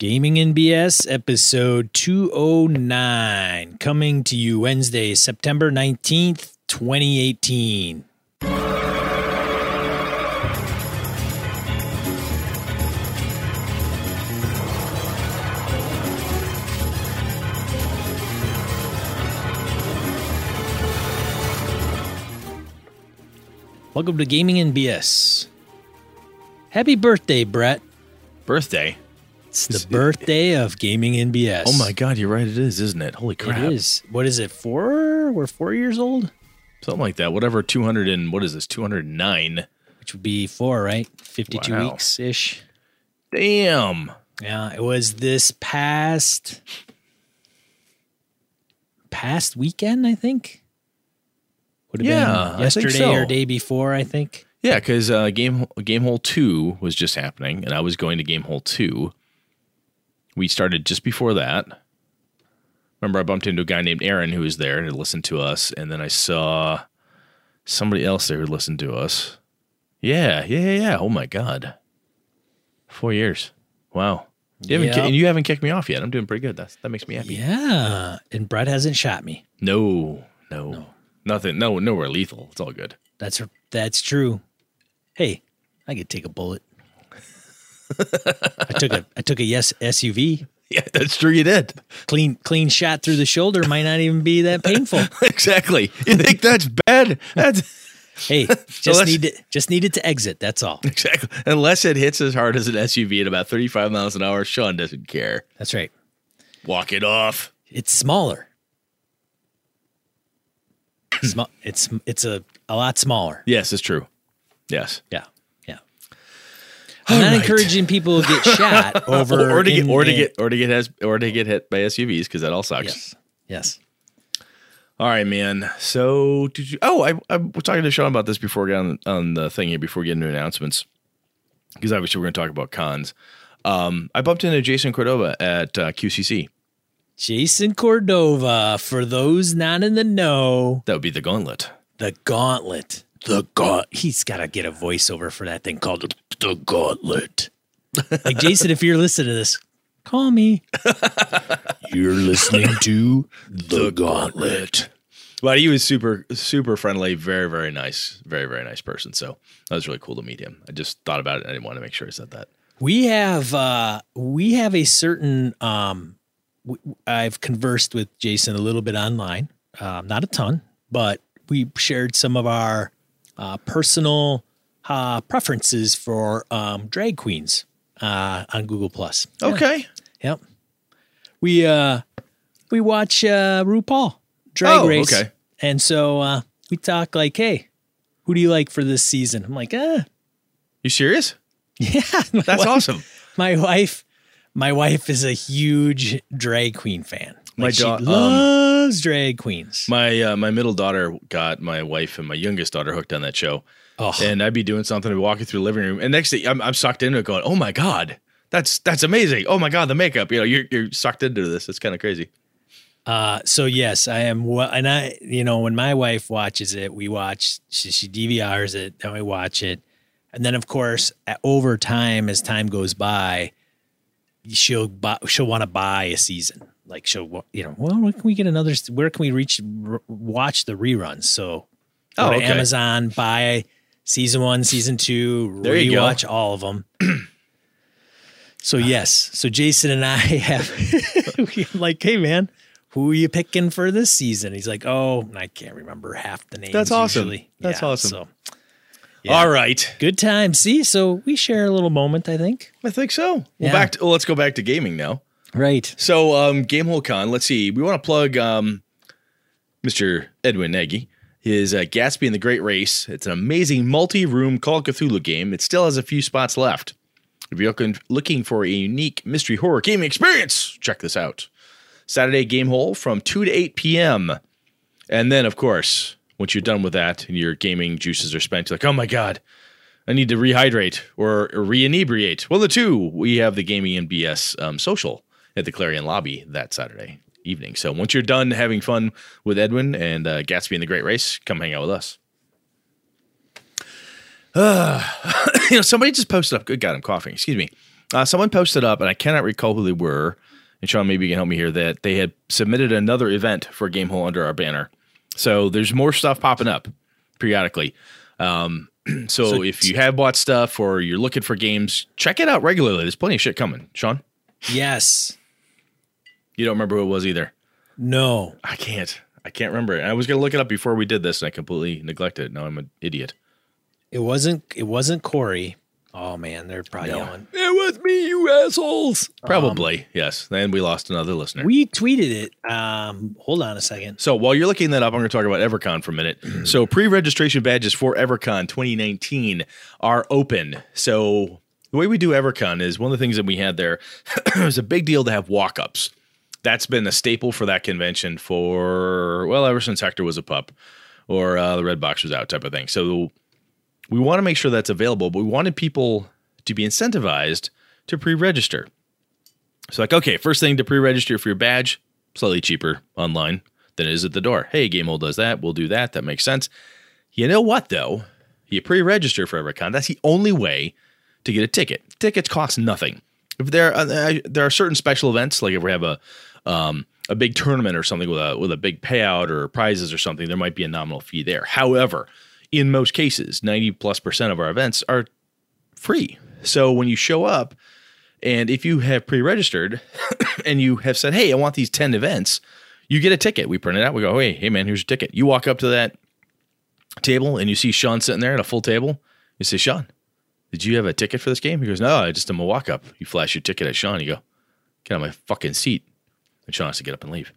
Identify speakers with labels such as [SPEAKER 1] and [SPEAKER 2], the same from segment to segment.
[SPEAKER 1] Gaming and BS episode 209 coming to you Wednesday, September 19th, 2018. Welcome to Gaming and BS. Happy birthday, Brett.
[SPEAKER 2] Birthday.
[SPEAKER 1] It's the birthday of Gaming and BS.
[SPEAKER 2] Oh my god, you're right. It is, isn't it? Holy crap!
[SPEAKER 1] It is. What is it? Four? We're four years old,
[SPEAKER 2] Something like that. Whatever. Two hundred and what is this? Two hundred nine.
[SPEAKER 1] which would be four, right? Fifty-two
[SPEAKER 2] Wow.
[SPEAKER 1] weeks ish.
[SPEAKER 2] Damn.
[SPEAKER 1] Yeah, it was this past past weekend, I think. Would have
[SPEAKER 2] Yeah,
[SPEAKER 1] been yesterday
[SPEAKER 2] so.
[SPEAKER 1] or day before, I think.
[SPEAKER 2] Yeah, because uh, game game hole two was just happening, and I was going to game hole two. We started just before that. Remember, I bumped into a guy named Aaron who was there to listened to us, and then I saw somebody else there who listened to us. Yeah, yeah, yeah. yeah. Oh my god, four years. Wow. You haven't, ki- and you haven't kicked me off yet. I'm doing pretty good. That's, that makes me happy.
[SPEAKER 1] Yeah, and Brett hasn't shot me.
[SPEAKER 2] No, no, nothing. No, nowhere lethal. It's all good.
[SPEAKER 1] That's that's true. Hey, I could take a bullet. I took a I took a yes SUV.
[SPEAKER 2] Yeah, that's true. You did.
[SPEAKER 1] Clean clean shot through the shoulder might not even be that painful.
[SPEAKER 2] exactly. You think that's bad? That's
[SPEAKER 1] Hey, just
[SPEAKER 2] let's-
[SPEAKER 1] need it just needed to exit. That's all.
[SPEAKER 2] exactly. Unless it hits as hard as an SUV at about 35 miles an hour, Sean doesn't care.
[SPEAKER 1] That's right.
[SPEAKER 2] Walk it off.
[SPEAKER 1] It's smaller. Small. It's it's a a lot smaller.
[SPEAKER 2] Yes, it's true. Yes.
[SPEAKER 1] Yeah. I'm not
[SPEAKER 2] right.
[SPEAKER 1] encouraging people to get shot over
[SPEAKER 2] or to get or to get or to get has, or to get hit by SUVs because that all sucks.
[SPEAKER 1] yes, yes.
[SPEAKER 2] All right, man. So did you? Oh, I I was talking to Sean about this before we got on, on the thing here before we get into announcements because obviously we're going to talk about cons. Um, I bumped into Jason Cordova at uh, QCC.
[SPEAKER 1] Jason Cordova. For those not in the know,
[SPEAKER 2] That would be the Gauntlet.
[SPEAKER 1] the Gauntlet. The Gaunt. He's got to get a voiceover for that thing called the Gauntlet. Like Jason, if you're listening to this, call me. you're listening to the Gauntlet.
[SPEAKER 2] But he was super, super friendly, very, very nice, very, very nice person. So that was really cool to meet him. I just thought about it. and I didn't want to make sure I said that.
[SPEAKER 1] We have uh we have a certain um w- I've conversed with Jason a little bit online. Um not a ton, but we shared some of our uh personal uh preferences for um drag queens uh on Google Plus.
[SPEAKER 2] Okay.
[SPEAKER 1] Yep. We uh we watch uh RuPaul Drag
[SPEAKER 2] Oh,
[SPEAKER 1] Race.
[SPEAKER 2] okay.
[SPEAKER 1] And so uh we talk like, "Hey, who do you like for this season?" I'm like, "Ah,
[SPEAKER 2] You serious?
[SPEAKER 1] yeah,
[SPEAKER 2] That's awesome.
[SPEAKER 1] my wife my wife is a huge drag queen fan
[SPEAKER 2] My
[SPEAKER 1] like she
[SPEAKER 2] um,
[SPEAKER 1] loves drag queens
[SPEAKER 2] My uh, my middle daughter got my wife and my youngest daughter hooked on that show,
[SPEAKER 1] oh
[SPEAKER 2] and I'd be doing something, I'd be walking through the living room, and next thing I'm, I'm sucked into it, going, "Oh my god, that's that's amazing! Oh my god, the makeup! You know, you're you're sucked into this. It's kind of crazy."
[SPEAKER 1] uh so yes i am well and i you know when my wife watches it we watch she, she dvrs it then we watch it and then of course at, over time as time goes by she'll buy, she'll want to buy a season like she'll you know well where can we get another where can we reach r- watch the reruns so
[SPEAKER 2] Oh, okay.
[SPEAKER 1] Amazon, buy season one, season two,
[SPEAKER 2] There
[SPEAKER 1] rewatch all of them. so yes, so Jason and I have like, hey man, who are you picking for this season? He's like, oh, I can't remember half the names.
[SPEAKER 2] That's awesome.
[SPEAKER 1] usually.
[SPEAKER 2] That's
[SPEAKER 1] Yeah,
[SPEAKER 2] awesome.
[SPEAKER 1] So Yeah.
[SPEAKER 2] All right,
[SPEAKER 1] good time. See, so we share a little moment, I think.
[SPEAKER 2] I think so. Well, back to well, let's go back to gaming now.
[SPEAKER 1] Right.
[SPEAKER 2] So, um, Gamehole Con, let's see. We want to plug um, Mr. Edwin Nagy. His uh, Gatsby and the Great Race. It's an amazing multi-room Call of Cthulhu game. It still has a few spots left. If you're looking, for a unique mystery horror gaming experience, check this out. Saturday Gamehole from 2 to 8 p.m. And then, of course, once you're done with that and your gaming juices are spent, you're like, oh my God, I need to rehydrate or, or re-inebriate. Well, the two, we have the Gaming and BS um, social at the Clarion Lobby that Saturday evening. So once you're done having fun with Edwin and uh, Gatsby and the Great Race, come hang out with us. Uh, you know, somebody just posted up. Good God, I'm coughing. Excuse me. Uh, someone posted up, and I cannot recall who they were. And Sean, maybe you can help me here. That they had submitted another event for Gamehole under our banner. So there's more stuff popping up periodically. Um, so,
[SPEAKER 1] So-
[SPEAKER 2] if you have bought stuff or you're looking for games, check it out regularly. There's plenty of shit coming. Sean,
[SPEAKER 1] Yes.
[SPEAKER 2] You don't remember who it was either.
[SPEAKER 1] No.
[SPEAKER 2] I can't. I can't remember. I was going to look it up before we did this, and I completely neglected it. Now I'm an idiot.
[SPEAKER 1] It wasn't. It wasn't Corey. Oh man, they're probably
[SPEAKER 2] No.
[SPEAKER 1] yelling.
[SPEAKER 2] It was me, you assholes. Probably, yes. Then we lost another listener.
[SPEAKER 1] We tweeted it. Um, hold on a second.
[SPEAKER 2] so while you're looking that up, I'm going to talk about EverCon for a minute. so pre-registration badges for EverCon 2019 are open. So the way we do EverCon is one of the things that we had there was a big deal to have walk-ups. That's been a staple for that convention for well ever since Hector was a pup or uh, the Red Box was out type of thing. So we want to make sure that's available, but we wanted people to be incentivized to pre-register. So like, okay, first thing to pre-register for your badge, slightly cheaper online than it is at the door. Hey, Gamehole does that. We'll do that. That makes sense. You know what though? You pre-register for EverCon. That's the only way to get a ticket. Tickets cost nothing. If there uh, there are certain special events, like if we have a um, a big tournament or something with a with a big payout or prizes or something, there might be a nominal fee there. However, in most cases, ninety plus percent of our events are free. So when you show up, and if you have pre-registered and you have said, "Hey, I want these ten events," you get a ticket. We print it out. We go, "Hey, hey, man, here's your ticket." You walk up to that table and you see Sean sitting there at a full table. You say, "Sean, did you have a ticket for this game?" He goes, "No, I just am a walk up." You flash your ticket at Sean. You go, "Get on my fucking seat," and Sean has to get up and leave.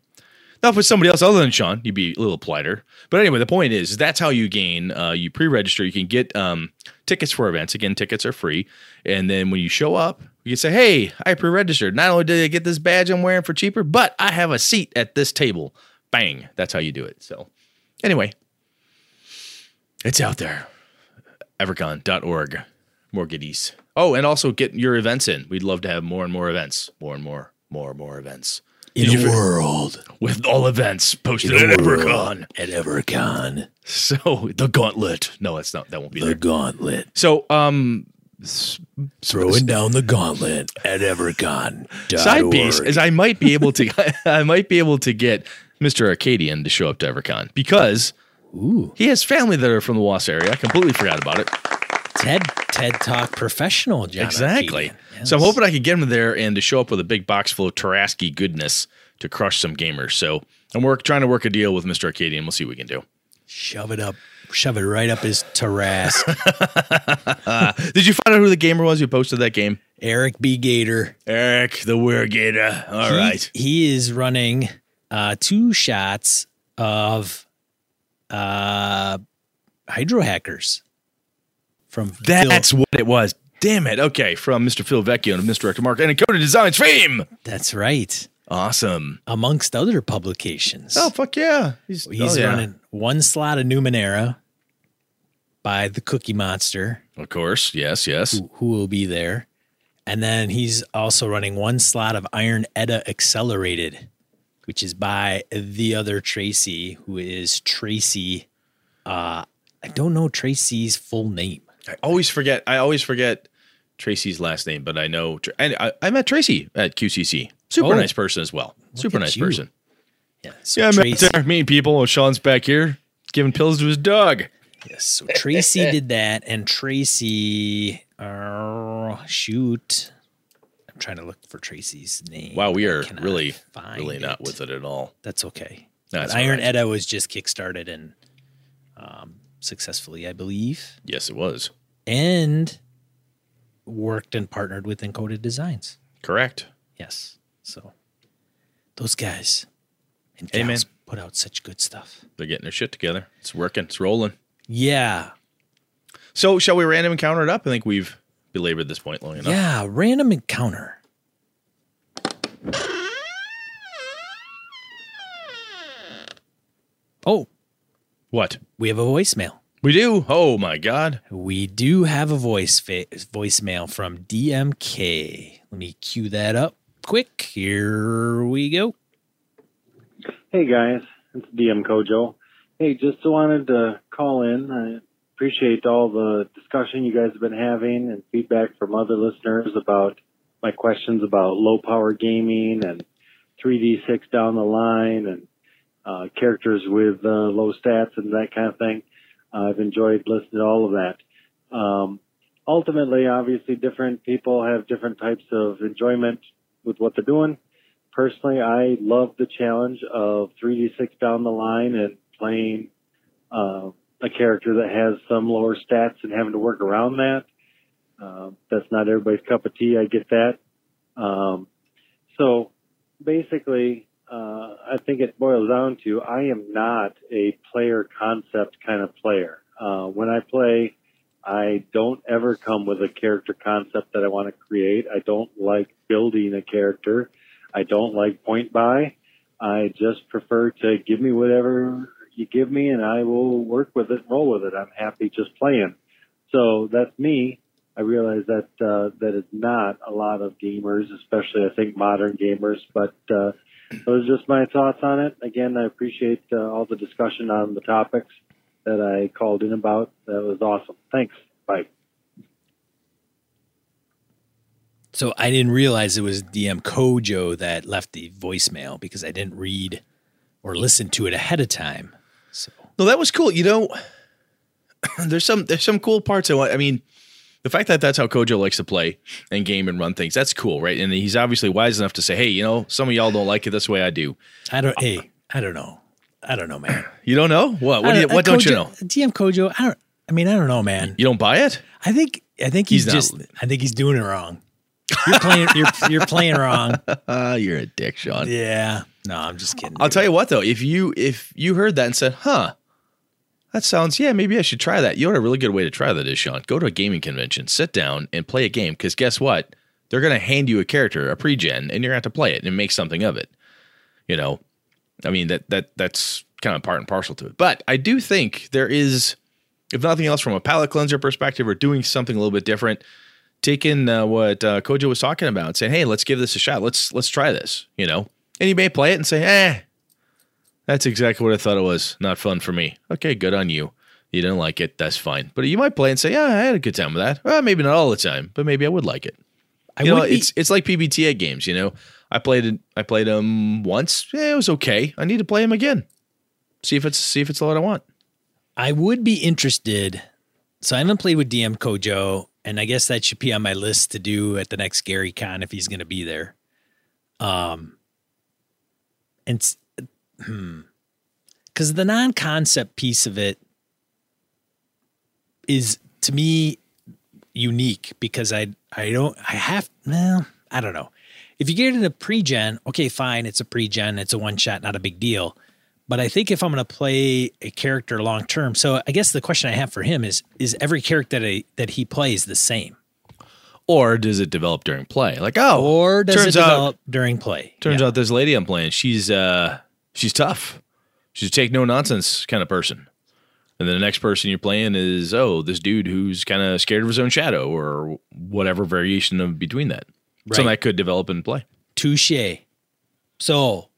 [SPEAKER 2] Now, if it's somebody else other than Sean, you'd be a little politer. But anyway, the point is, that's how you gain. Uh, you pre-register. You can get um, tickets for events. Again, tickets are free. And then when you show up, you can say, "Hey, I pre-registered. Not only did I get this badge I'm wearing for cheaper, but I have a seat at this table." Bang! That's how you do it. So, anyway, it's out there. Evercon.org. More goodies. Oh, and also get your events in. We'd love to have more and more events. More and more, more and more events.
[SPEAKER 1] In
[SPEAKER 2] Did you
[SPEAKER 1] a
[SPEAKER 2] fi-
[SPEAKER 1] world.
[SPEAKER 2] with all events posted at. EverCon.
[SPEAKER 1] At EverCon.
[SPEAKER 2] So the gauntlet. No, that's not. That won't be
[SPEAKER 1] The
[SPEAKER 2] there.
[SPEAKER 1] gauntlet.
[SPEAKER 2] So, um,
[SPEAKER 1] Throwing down the gauntlet at EverCon.
[SPEAKER 2] side piece is I might be able to. I might be able to get Mister Arcadian to show up to EverCon because
[SPEAKER 1] Ooh.
[SPEAKER 2] he has family that are from the Was area. I completely forgot about it.
[SPEAKER 1] TED TED Talk professional, John.
[SPEAKER 2] exactly.
[SPEAKER 1] Arcadian.
[SPEAKER 2] So I'm hoping I can get him there and to show up with a big box full of Tarasky goodness to crush some gamers. So I'm work trying to work a deal with Mister Arcadian. We'll see what we can do.
[SPEAKER 1] shove it up, shove it right up his Tarask.
[SPEAKER 2] Did you find out who the gamer was who posted that game?
[SPEAKER 1] Eric B. Gator.
[SPEAKER 2] Eric the Wergator. All
[SPEAKER 1] He-
[SPEAKER 2] right.
[SPEAKER 1] He is running uh, two shots of uh, hydro hackers from
[SPEAKER 2] That's
[SPEAKER 1] Phil.
[SPEAKER 2] what it was. Damn it. Okay. From Mr. Phil Vecchione and Mr. Director Mark and Encoded Designs fame.
[SPEAKER 1] That's right.
[SPEAKER 2] Awesome.
[SPEAKER 1] Amongst other publications.
[SPEAKER 2] Oh, fuck yeah. He's,
[SPEAKER 1] He's
[SPEAKER 2] oh, yeah.
[SPEAKER 1] running one slot of Numenera by the Cookie Monster,
[SPEAKER 2] Of course. Yes, yes.
[SPEAKER 1] who, who will be there. And then he's also running one slot of Iron Edda Accelerated, which is by the other Tracy, who is Tracy. Uh, I don't know Tracy's full name.
[SPEAKER 2] I always forget. I always forget Tracy's last name, but I know. And I, I met Tracy at QCC. Super
[SPEAKER 1] Oh.
[SPEAKER 2] nice person as well. Super nice
[SPEAKER 1] you.
[SPEAKER 2] person.
[SPEAKER 1] Yeah, so
[SPEAKER 2] Yeah, I
[SPEAKER 1] Tracy,
[SPEAKER 2] met there meeting people. Sean's back here giving pills to his dog.
[SPEAKER 1] yes, so Tracy did that, and Tracy, uh, shoot, I'm trying to look for Tracy's name.
[SPEAKER 2] Wow, we are really, really not
[SPEAKER 1] it.
[SPEAKER 2] with it at all.
[SPEAKER 1] That's okay.
[SPEAKER 2] That's
[SPEAKER 1] Iron
[SPEAKER 2] right.
[SPEAKER 1] Edda was just kickstarted and um, successfully, I believe,
[SPEAKER 2] Yes, it was.
[SPEAKER 1] And worked and partnered with Encoded Designs.
[SPEAKER 2] Correct.
[SPEAKER 1] Yes, so those guys and
[SPEAKER 2] Hey, man.
[SPEAKER 1] put out such good stuff.
[SPEAKER 2] They're getting their shit together. It's working. It's rolling.
[SPEAKER 1] Yeah,
[SPEAKER 2] So, shall we random encounter it up? I think we've belabored this point long enough.
[SPEAKER 1] yeah. Random encounter. Oh,
[SPEAKER 2] What?
[SPEAKER 1] we have a voicemail.
[SPEAKER 2] We do. Oh my God.
[SPEAKER 1] We do have a voice fa- voicemail from DMK. Let me cue that up quick. Here we go.
[SPEAKER 3] Hey guys, it's DM Kojo. Hey, just wanted to call in. I appreciate all the discussion you guys have been having and feedback from other listeners about my questions about low power gaming and 3d6 down the line and uh, characters with uh, low stats and that kind of thing. I've enjoyed listening to all of that. Um, ultimately, obviously, different people have different types of enjoyment with what they're doing. Personally, I love the challenge of 3d6 down the line and playing uh, a character that has some lower stats and having to work around that. Uh, that's not everybody's cup of tea. I get that. Um, so basically, uh, I think it boils down to I am not a player concept kind of player. Uh, when I play, I don't ever come with a character concept that I want to create. I don't like building a character. I don't like point buy. I just prefer to give me whatever you give me and I will work with it, roll with it. I'm happy just playing. So that's me. I realize that uh, that is not a lot of gamers, especially I think modern gamers. But uh, those are just my thoughts on it. Again, I appreciate uh, all the discussion on the topics that I called in about. That was awesome. Thanks. Bye.
[SPEAKER 1] So I didn't realize it was DM Kojo that left the voicemail because I didn't read or listen to it ahead of time. So
[SPEAKER 2] No, that was cool. You know, there's some there's some cool parts. Of, I mean, the fact that that's how Kojo likes to play and game and run things, that's cool, right? And he's obviously wise enough to say, hey, you know, some of y'all don't like it this way I do.
[SPEAKER 1] I don't. Hey, I don't know. I don't know, man.
[SPEAKER 2] You don't know what? What, do you,
[SPEAKER 1] don't-
[SPEAKER 2] don't you know?
[SPEAKER 1] DM Kojo. I don't. I mean, I don't know, man.
[SPEAKER 2] You don't buy it?
[SPEAKER 1] I think. I think he's,
[SPEAKER 2] He's not-
[SPEAKER 1] just. I think he's doing it wrong. You're playing. you're you're playing wrong.
[SPEAKER 2] Uh, you're a dick, Sean.
[SPEAKER 1] Yeah. No, I'm just kidding.
[SPEAKER 2] I'll tell you what though, if you if you heard that and said, "Huh, that sounds yeah, maybe I should try that." You know what a really good way to try that is, Sean. Go to a gaming convention, sit down, and play a game. Because guess what? They're going to hand you a character, a pre-gen, and you're going to have to play it and make something of it. You know, I mean that that that's kind of part and parcel to it. But I do think there is, if nothing else, from a palate cleanser perspective, or doing something a little bit different. Taking uh, what uh, Kojo was talking about, saying, "Hey, let's give this a shot. Let's let's try this." You know, and you may play it and say, "Eh, that's exactly what I thought it was. Not fun for me." Okay, good on you. You didn't like it. That's fine. But you might play and say, "Yeah, I had a good time with that." Well, maybe not all the time, but maybe I would like it.
[SPEAKER 1] I
[SPEAKER 2] you know,
[SPEAKER 1] would be-
[SPEAKER 2] it's it's like PBTA games. You know, I played it. I played them once. Yeah, it was okay. I need to play them again. See if it's see if it's what I want.
[SPEAKER 1] I would be interested. So I haven't played with DM Kojo, and I guess that should be on my list to do at the next Gary Con if he's going to be there. Um, and hmm, because the non-concept piece of it is to me unique because I I don't I have well I don't know if you get it in a pre-gen okay fine it's a pre-gen it's a one shot not a big deal but I think if I'm going to play a character long term, so I guess the question I have for him is: Is every character that I, that he plays the same,
[SPEAKER 2] Or does it develop during play? Like, oh,
[SPEAKER 1] or does
[SPEAKER 2] turns
[SPEAKER 1] it
[SPEAKER 2] out
[SPEAKER 1] develop during play?
[SPEAKER 2] Turns
[SPEAKER 1] Yeah.
[SPEAKER 2] out this lady I'm playing, she's uh she's tough. She's a take no nonsense kind of person. And then the next person you're playing is, oh, this dude who's kind of scared of his own shadow or whatever variation of between that. So
[SPEAKER 1] Right.
[SPEAKER 2] that could develop and play.
[SPEAKER 1] touche. So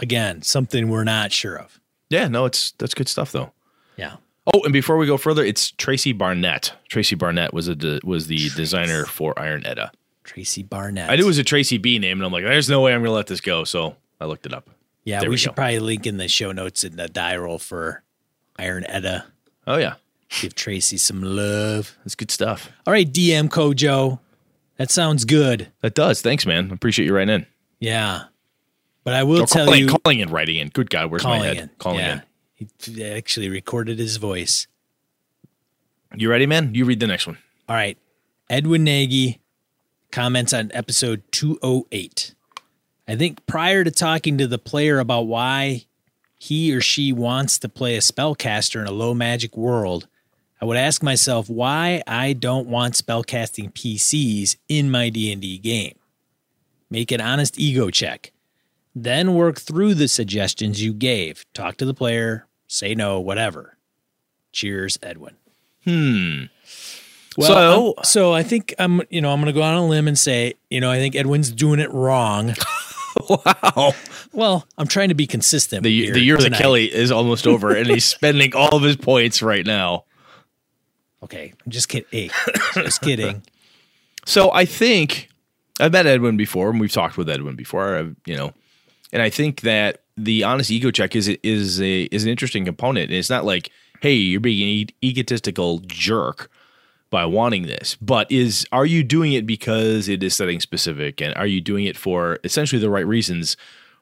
[SPEAKER 1] again, something we're not sure of.
[SPEAKER 2] Yeah, no, it's that's good stuff though.
[SPEAKER 1] Yeah,
[SPEAKER 2] Oh, and before we go further, it's Tracy Barnett. Tracy Barnett was a de- was the designer for Iron Edda.
[SPEAKER 1] Tracy Barnett.
[SPEAKER 2] I knew it was a Tracy B name, and I'm like, there's no way I'm gonna let this go. So I looked it up.
[SPEAKER 1] Yeah,
[SPEAKER 2] There
[SPEAKER 1] we,
[SPEAKER 2] we
[SPEAKER 1] should probably link in the show notes in the die roll for Iron Edda.
[SPEAKER 2] Oh yeah,
[SPEAKER 1] Give Tracy some love.
[SPEAKER 2] that's good stuff.
[SPEAKER 1] All right, DM Kojo, that sounds good.
[SPEAKER 2] That does. Thanks, man. Appreciate you writing in.
[SPEAKER 1] Yeah, but I will
[SPEAKER 2] Or
[SPEAKER 1] tell
[SPEAKER 2] calling,
[SPEAKER 1] you,
[SPEAKER 2] calling in, writing in. Good guy. where's my head?
[SPEAKER 1] in.
[SPEAKER 2] Calling
[SPEAKER 1] yeah, he actually recorded his voice.
[SPEAKER 2] You ready, man? You read the next one.
[SPEAKER 1] All right. Edwin Nagy comments on episode 208. I think prior to talking to the player about why he or she wants to play a spellcaster in a low magic world, I would ask myself why I don't want spellcasting PCs in my D&D game. Make an honest ego check. Then work through the suggestions you gave. Talk to the player, say no, whatever. Cheers, Edwin.
[SPEAKER 2] Hmm.
[SPEAKER 1] Well,
[SPEAKER 2] So-
[SPEAKER 1] so I think I'm, you know, I'm going to go on a limb and say, you know, I think Edwin's doing it wrong.
[SPEAKER 2] Wow.
[SPEAKER 1] well, I'm trying to be consistent.
[SPEAKER 2] The,
[SPEAKER 1] here
[SPEAKER 2] the year
[SPEAKER 1] tonight.
[SPEAKER 2] Kelly is almost over, and he's spending all of his points right now.
[SPEAKER 1] Okay, I'm just kidding. Just kidding.
[SPEAKER 2] So I think I've met Edwin before, and we've talked with Edwin before. I've, you know, and I think that the honest ego check is is a is an interesting component. And it's not like, hey, you're being an egotistical jerk by wanting this, but is are you doing it because it is setting specific, and are you doing it for essentially the right reasons?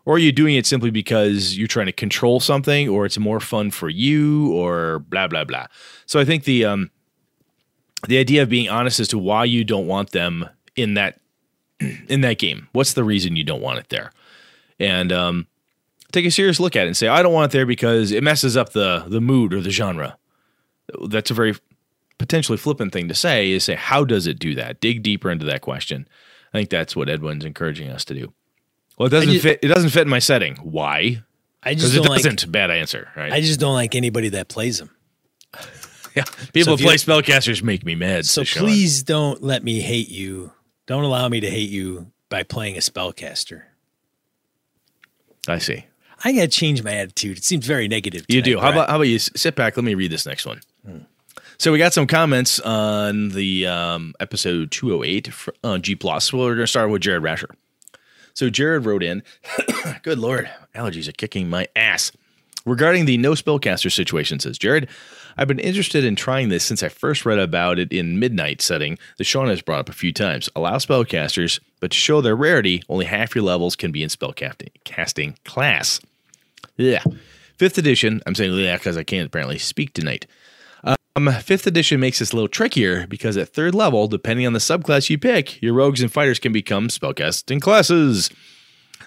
[SPEAKER 2] Or are you doing it simply because you're trying to control something, or it's more fun for you, or blah blah blah? So I think the um, the idea of being honest as to why you don't want them in that in that game. What's the reason you don't want it there? And um, take a serious look at it and say, I don't want it there because it messes up the the mood or the genre. That's a very potentially flippant thing to say. Is say, how does it do that? Dig deeper into that question. I think that's what Edwin's encouraging us to do. Well, it doesn't
[SPEAKER 1] just,
[SPEAKER 2] fit. It doesn't fit in my setting. Why?
[SPEAKER 1] I just
[SPEAKER 2] Because it
[SPEAKER 1] don't
[SPEAKER 2] doesn't.
[SPEAKER 1] like.
[SPEAKER 2] Bad answer. Right?
[SPEAKER 1] I just don't like anybody that plays them.
[SPEAKER 2] yeah. People
[SPEAKER 1] if
[SPEAKER 2] who play spellcasters make me mad.
[SPEAKER 1] So
[SPEAKER 2] says Sean.
[SPEAKER 1] please don't let me hate you. Don't allow me to hate you by playing a spellcaster.
[SPEAKER 2] I see.
[SPEAKER 1] I got to change my attitude. It seems very negative.
[SPEAKER 2] You do. How
[SPEAKER 1] Brett.
[SPEAKER 2] about how about you sit back? Let me read this next one. Hmm. So we got some comments on the um, episode 208 fr- on G Plus. Well, we're going to start with Jared Rasher. So Jared wrote in, "Good lord, allergies are kicking my ass." Regarding the no spellcaster situation, says Jared, I've been interested in trying this since I first read about it in Midnight setting that Sean has brought up a few times. Allow spellcasters, but to show their rarity, only half your levels can be in spellcasting casting class. Yeah. Fifth edition, I'm saying yeah because I can't apparently speak tonight. Um, fifth edition makes this a little trickier because at third level, depending on the subclass you pick, your rogues and fighters can become spellcasting classes.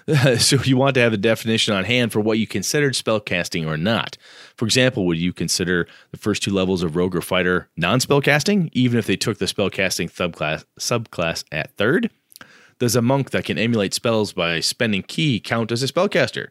[SPEAKER 2] so you want to have a definition on hand for what you considered spellcasting or not. For example, would you consider the first two levels of rogue or fighter non-spellcasting, even if they took the spellcasting subclass subclass at third? Does a monk that can emulate spells by spending ki count as a spellcaster?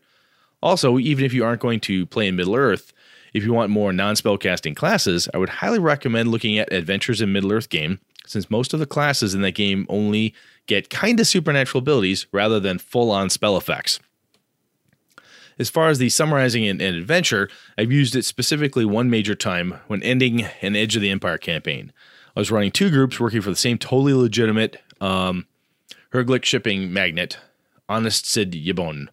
[SPEAKER 2] Also, even if you aren't going to play in Middle Earth, if you want more non spellcasting classes, I would highly recommend looking at Adventures in Middle Earth game, since most of the classes in that game only get kind of supernatural abilities rather than full on spell effects. As far as the summarizing an, an adventure, I've used it specifically one major time when ending an Edge of the Empire campaign. I was running two groups working for the same totally legitimate um, Herglic shipping magnet, Honest Sid Yabon.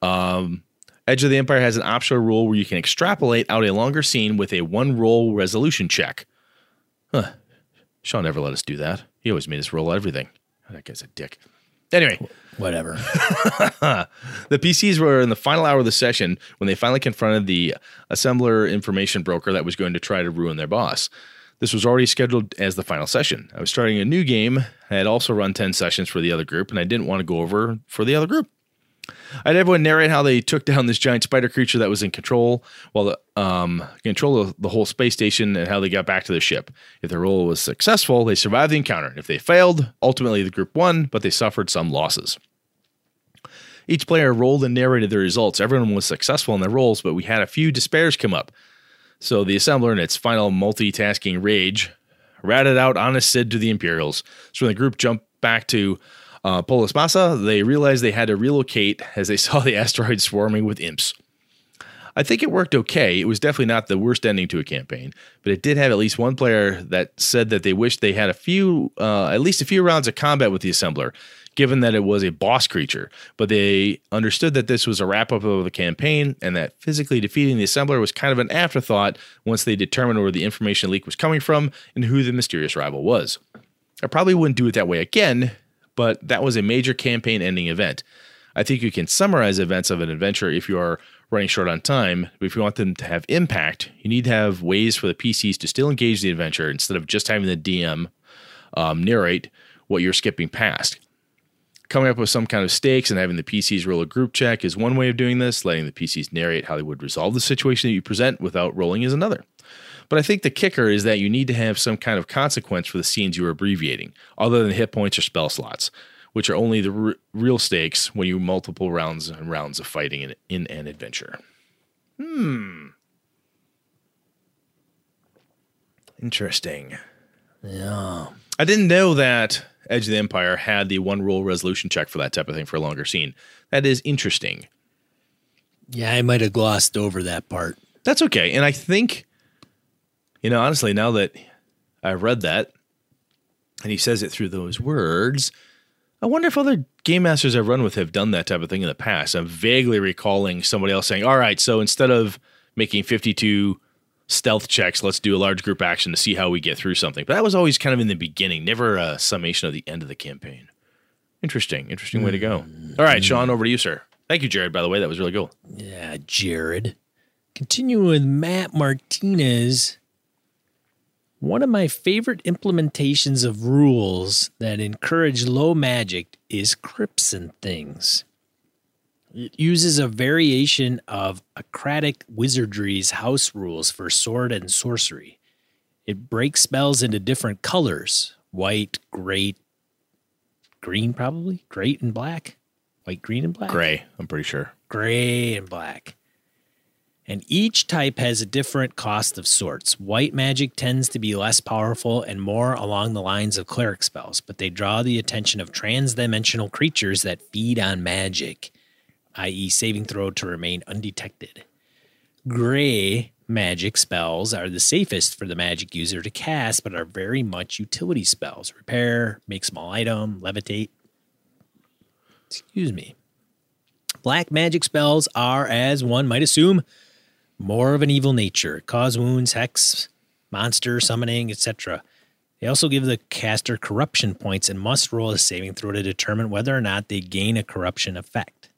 [SPEAKER 2] Um, Edge of the Empire has an optional rule where you can extrapolate out a longer scene with a one roll resolution check. Huh. Sean never let us do that. He always made us roll everything. Oh, that guy's a dick. Anyway,
[SPEAKER 1] Whatever.
[SPEAKER 2] the PCs were in the final hour of the session when they finally confronted the assembler information broker that was going to try to ruin their boss. This was already scheduled as the final session. I was starting a new game. I had also run 10 sessions for the other group, and I didn't want to go over for the other group. I had everyone narrate how they took down this giant spider creature that was in control, while the um, control of the whole space station, and how they got back to the ship. If their roll was successful, they survived the encounter. If they failed, ultimately the group won, but they suffered some losses. Each player rolled and narrated their results. Everyone was successful in their rolls, but we had a few despairs come up. So the assembler, in its final multitasking rage, ratted out Honest Sid to the Imperials. So when the group jumped back to uh, Polis Massa, they realized they had to relocate as they saw the asteroid swarming with imps. I think it worked okay. It was definitely not the worst ending to a campaign, but it did have at least one player that said that they wished they had a few, uh, at least a few rounds of combat with the assembler, given that it was a boss creature. But they understood that this was a wrap up of the campaign and that physically defeating the assembler was kind of an afterthought once they determined where the information leak was coming from and who the mysterious rival was. I probably wouldn't do it that way again, but that was a major campaign ending event. I think you can summarize events of an adventure if you are running short on time, but if you want them to have impact, you need to have ways for the PCs to still engage the adventure instead of just having the DM um, narrate what you're skipping past. Coming up with some kind of stakes and having the PCs roll a group check is one way of doing this. Letting the PCs narrate how they would resolve the situation that you present without rolling is another. But I think the kicker is that you need to have some kind of consequence for the scenes you are abbreviating, other than hit points or spell slots, which are only the r- real stakes when you multiple rounds and rounds of fighting in, in an adventure. Hmm. Interesting.
[SPEAKER 1] Yeah.
[SPEAKER 2] I didn't know that Edge of the Empire had the one roll resolution check for that type of thing for a longer scene. That is interesting.
[SPEAKER 1] Yeah, I might have glossed over that part.
[SPEAKER 2] That's okay. And I think, you know, honestly, now that I've read that and he says it through those words, I wonder if other game masters I've run with have done that type of thing in the past. I'm vaguely recalling somebody else saying, "All right, so instead of making 52 stealth checks, let's do a large group action to see how we get through something." But that was always kind of in the beginning, never a summation of the end of the campaign. Interesting, interesting way to go. Hmm. All right, Sean, over to you, sir. Thank you, Jared. By the way, that was really cool.
[SPEAKER 1] Yeah, Jared. Continuing with Matt Martinez. One of my favorite implementations of rules that encourage low magic is Crypts and Things. It uses a variation of Akratic Wizardry's house rules for sword and sorcery. It breaks spells into different colors white, gray, green, probably, great and black. White, green, and black
[SPEAKER 2] Gray, I'm pretty sure.
[SPEAKER 1] gray and black. And each type has a different cost of sorts. White magic tends to be less powerful and more along the lines of cleric spells, but they draw the attention of transdimensional creatures that feed on magic, i.e., saving throw to remain undetected. Gray magic spells are the safest for the magic user to cast, but are very much utility spells repair, make small item, levitate. Excuse me. Black magic spells are, as one might assume, more of an evil nature, cause wounds, hex, monster summoning, etc. They also give the caster corruption points and must roll a saving throw to determine whether or not they gain a corruption effect.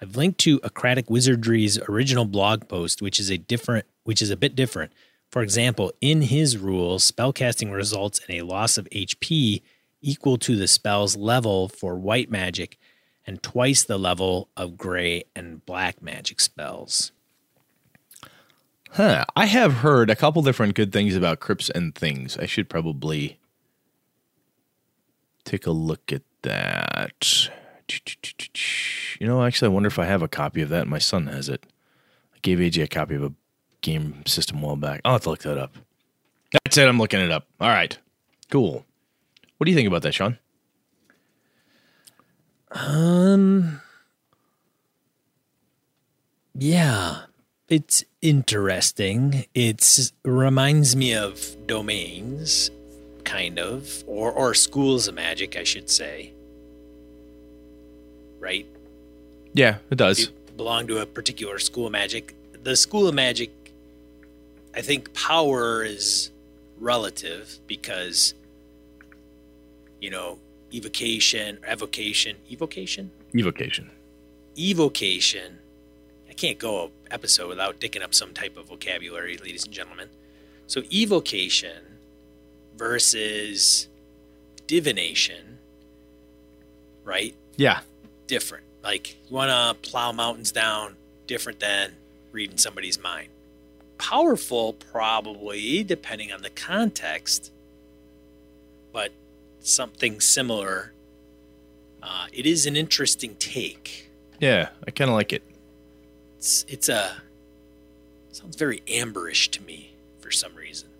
[SPEAKER 1] I've linked to Akratic Wizardry's original blog post, which is a different, which is a bit different. For example, in his rules, spellcasting results in a loss of HP equal to the spell's level for white magic and twice the level of gray and black magic spells.
[SPEAKER 2] Huh. I have heard a couple different good things about crypts and things. I should probably take a look at that. You know, actually, I wonder if I have a copy of that. My son has it. I gave AJ a copy of a game system while back. I'll have to look that up. That's it. I'm looking it up. All right. Cool. What do you think about that, Sean?
[SPEAKER 1] Um, yeah, it's interesting. It's reminds me of domains, kind of, or or schools of magic, I should say. Right?
[SPEAKER 2] Yeah, it does.
[SPEAKER 1] you belong to a particular school of magic. The school of magic, I think power is relative because, you know, evocation, evocation, evocation,
[SPEAKER 2] Evocation.
[SPEAKER 1] evocation. I can't go a episode without dicking up some type of vocabulary, ladies and gentlemen. So evocation versus divination, right?
[SPEAKER 2] Yeah.
[SPEAKER 1] different. Like you want to plow mountains down, different than reading somebody's mind. Powerful, probably, depending on the context, but something similar. Uh, it is an interesting take.
[SPEAKER 2] Yeah. I kind of like it.
[SPEAKER 1] It's it's a sounds very amberish to me for some reason.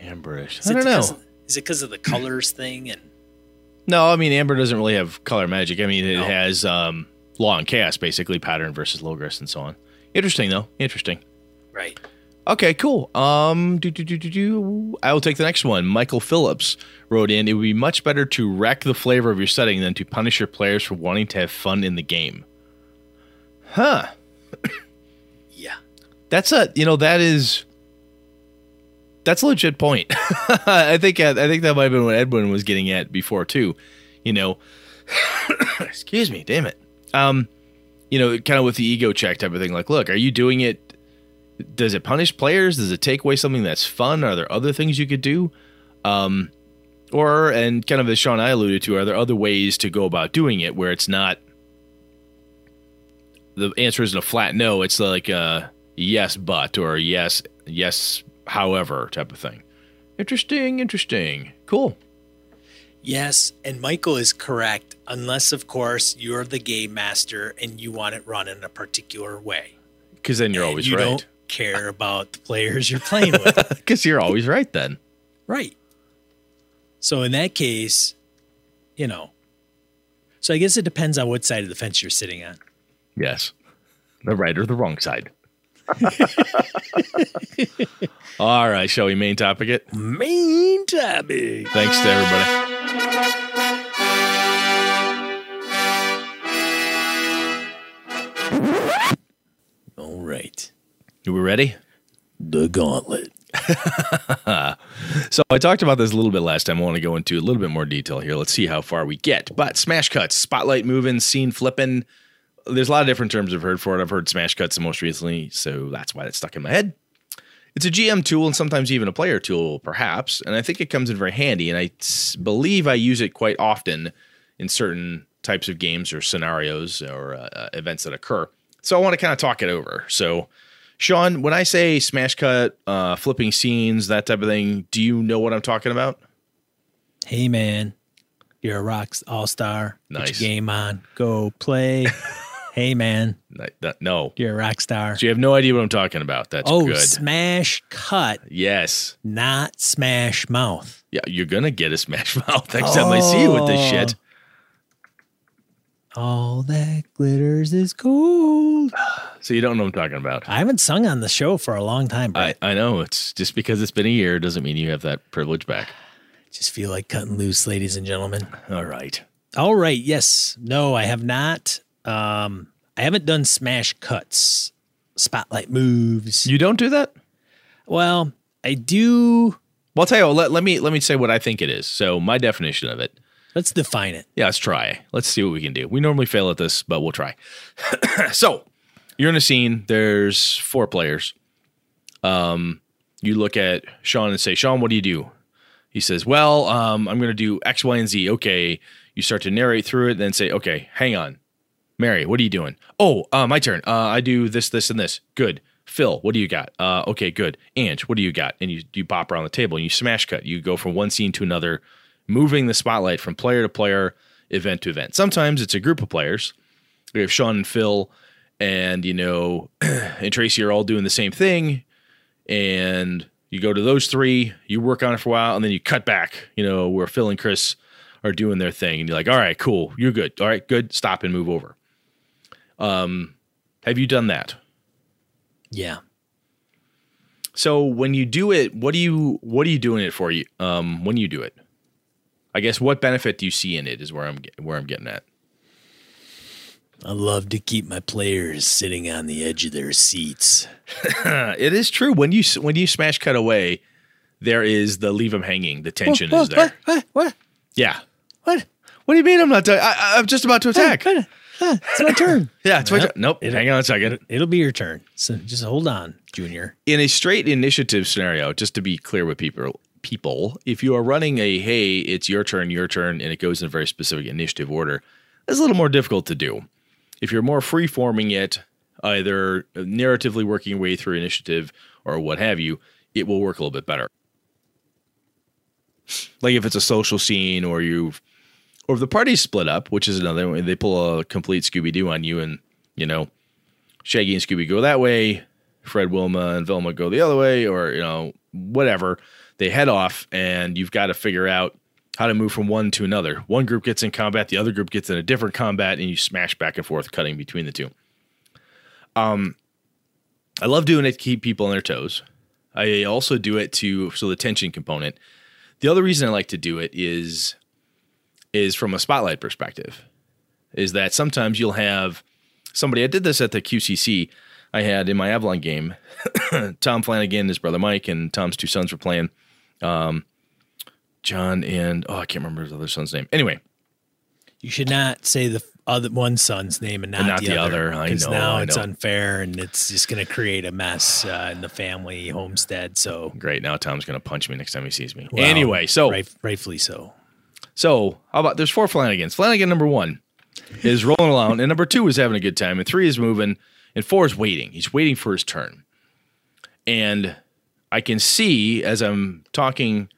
[SPEAKER 2] Amberish.
[SPEAKER 1] Is
[SPEAKER 2] I don't know.
[SPEAKER 1] of- is it because of the colors thing and
[SPEAKER 2] No, I mean Amber doesn't really have color magic. I mean it
[SPEAKER 1] No.
[SPEAKER 2] has um, law and chaos, basically pattern versus Logrus and so on. Interesting though. Interesting.
[SPEAKER 1] right?
[SPEAKER 2] Okay, cool. Um, do, do, do, do, do. I will take the next one. Michael Phillips wrote in, it would be much better to wreck the flavor of your setting than to punish your players for wanting to have fun in the game. Huh.
[SPEAKER 1] Yeah.
[SPEAKER 2] That's a, you know, that is, that's a legit point. I think, I think that might have been what Edwin was getting at before too. You know, excuse me, damn it. Um, you know, kind of with the ego check type of thing. Like, look, are you doing it does it punish players? Does it take away something that's fun? Are there other things you could do? Um, or and kind of as Sean I alluded to, are there other ways to go about doing it where it's not the answer isn't a flat no, it's like a yes but or yes yes however type of thing. Interesting, interesting. Cool.
[SPEAKER 1] Yes, and Michael is correct, unless, of course, you're the game master and you want it run in a particular way.
[SPEAKER 2] Because then you're
[SPEAKER 1] And
[SPEAKER 2] always
[SPEAKER 1] you
[SPEAKER 2] right.
[SPEAKER 1] don't care about the players you're playing with.
[SPEAKER 2] Because you're always right then.
[SPEAKER 1] right. So, in that case, you know, so I guess it depends on what side of the fence you're sitting on.
[SPEAKER 2] Yes. The right or the wrong side. All right, shall we main topic it?
[SPEAKER 1] Main topic.
[SPEAKER 2] Thanks to everybody. All right. are we ready?
[SPEAKER 1] The gauntlet.
[SPEAKER 2] so I talked about this a little bit last time. I want to go into a little bit more detail here. Let's see how far we get. But smash cuts, spotlight moving, scene flipping, there's a lot of different terms I've heard for it. I've heard smash cuts the most recently, so that's why it's stuck in my head. It's a GM tool and sometimes even a player tool, perhaps. And I think it comes in very handy. And I s- believe I use it quite often in certain types of games or scenarios or uh, uh, events that occur. So I want to kind of talk it over. So, Sean, when I say smash cut, uh, flipping scenes, that type of thing, do you know what I'm talking about?
[SPEAKER 1] Hey man, you're a rock all star.
[SPEAKER 2] Nice.
[SPEAKER 1] Get your game on. Go play. hey man,
[SPEAKER 2] No,
[SPEAKER 1] you're a rock star.
[SPEAKER 2] So you have no idea what I'm talking about. That's
[SPEAKER 1] oh,
[SPEAKER 2] good.
[SPEAKER 1] smash cut,
[SPEAKER 2] yes.
[SPEAKER 1] not smash mouth.
[SPEAKER 2] Yeah, you're gonna get a smash mouth next time I see you with this
[SPEAKER 1] Oh.
[SPEAKER 2] shit.
[SPEAKER 1] All that glitters is gold.
[SPEAKER 2] So you don't know what I'm talking about.
[SPEAKER 1] I haven't sung on the show for a long time,
[SPEAKER 2] I, I know it's just because it's been a year doesn't mean you have that privilege back.
[SPEAKER 1] Just feel like cutting loose, ladies and gentlemen.
[SPEAKER 2] All right.
[SPEAKER 1] All right. Yes. No, I have not. Um, I haven't done smash cuts, spotlight moves.
[SPEAKER 2] You don't do that?
[SPEAKER 1] well, I do.
[SPEAKER 2] Well, I'll tell you what, let, let me let me say what I think it is. So my definition of it.
[SPEAKER 1] Let's define it.
[SPEAKER 2] Yeah, let's try. Let's see what we can do. We normally fail at this, but we'll try. so you're in a scene, there's four players. Um, you look at Sean and say, Sean, what do you do? He says, Well, um, I'm gonna do X, Y, and Z. Okay. You start to narrate through it, then say, Okay, hang on. Mary, what are you doing? Oh, uh, my turn. Uh, I do this, this, and this. Good. Phil, what do you got? Uh, okay, good. Ange, what do you got? And you you pop around the table and you smash cut. You go from one scene to another, moving the spotlight from player to player, event to event. Sometimes it's a group of players. We have Sean and Phil, and you know, and Tracy are all doing the same thing, and you go to those three, you work on it for a while, and then you cut back. You know, where Phil and Chris are doing their thing, and you're like, all right, cool, you're good. All right, good. Stop and move over. Um, have you done that?
[SPEAKER 1] Yeah.
[SPEAKER 2] So when you do it, what do you what are you doing it for? You um, when you do it, I guess what benefit do you see in it is where I'm where I'm getting at.
[SPEAKER 1] I love to keep my players sitting on the edge of their seats.
[SPEAKER 2] It is true when you when you smash cut away, there is the leave them hanging. The tension is there.
[SPEAKER 1] What? What?
[SPEAKER 2] Yeah.
[SPEAKER 1] What?
[SPEAKER 2] What do you mean I'm not? I- I'm just about to attack.
[SPEAKER 1] What? Huh, it's my turn.
[SPEAKER 2] Yeah, it's my turn. Nope.
[SPEAKER 1] It-
[SPEAKER 2] hang on a second.
[SPEAKER 1] It'll be your turn. So just hold on, Junior.
[SPEAKER 2] in a straight initiative scenario, just to be clear with people, people, if you are running a hey, it's your turn, your turn, and it goes in a very specific initiative order, that's a little more difficult to do. If you're more free forming it, either narratively working your way through initiative or what have you, it will work a little bit better. Like if it's a social scene or you've or if the party's split up, which is another one, they pull a complete Scooby Doo on you and, you know, Shaggy and Scooby go that way, Fred, Wilma, and Velma go the other way, or you know, whatever. They head off, and you've got to figure out how to move from one to another. One group gets in combat, the other group gets in a different combat, and you smash back and forth, cutting between the two. Um, I love doing it to keep people on their toes. I also do it to so the tension component. The other reason I like to do it is is from a spotlight perspective. Is that sometimes you'll have somebody I did this at the QCC. I had in my Avalon game, Tom Flanagan, his brother Mike, and Tom's two sons were playing. Um, John and oh, I can't remember his other son's name. Anyway,
[SPEAKER 1] You should not say the other one son's name and not,
[SPEAKER 2] And not
[SPEAKER 1] the,
[SPEAKER 2] the
[SPEAKER 1] other.
[SPEAKER 2] other. I
[SPEAKER 1] 'cause
[SPEAKER 2] know,
[SPEAKER 1] now
[SPEAKER 2] I
[SPEAKER 1] it's
[SPEAKER 2] know.
[SPEAKER 1] unfair and it's just going to create a mess uh, in the family homestead. So
[SPEAKER 2] great. Now Tom's gonna punch me next time he sees me.
[SPEAKER 1] well,
[SPEAKER 2] anyway, so
[SPEAKER 1] right, rightfully so.
[SPEAKER 2] So how about there's four Flanagans. Flanagan number one is rolling along, and number two is having a good time, and three is moving, and four is waiting. He's waiting for his turn, and I can see as I'm talking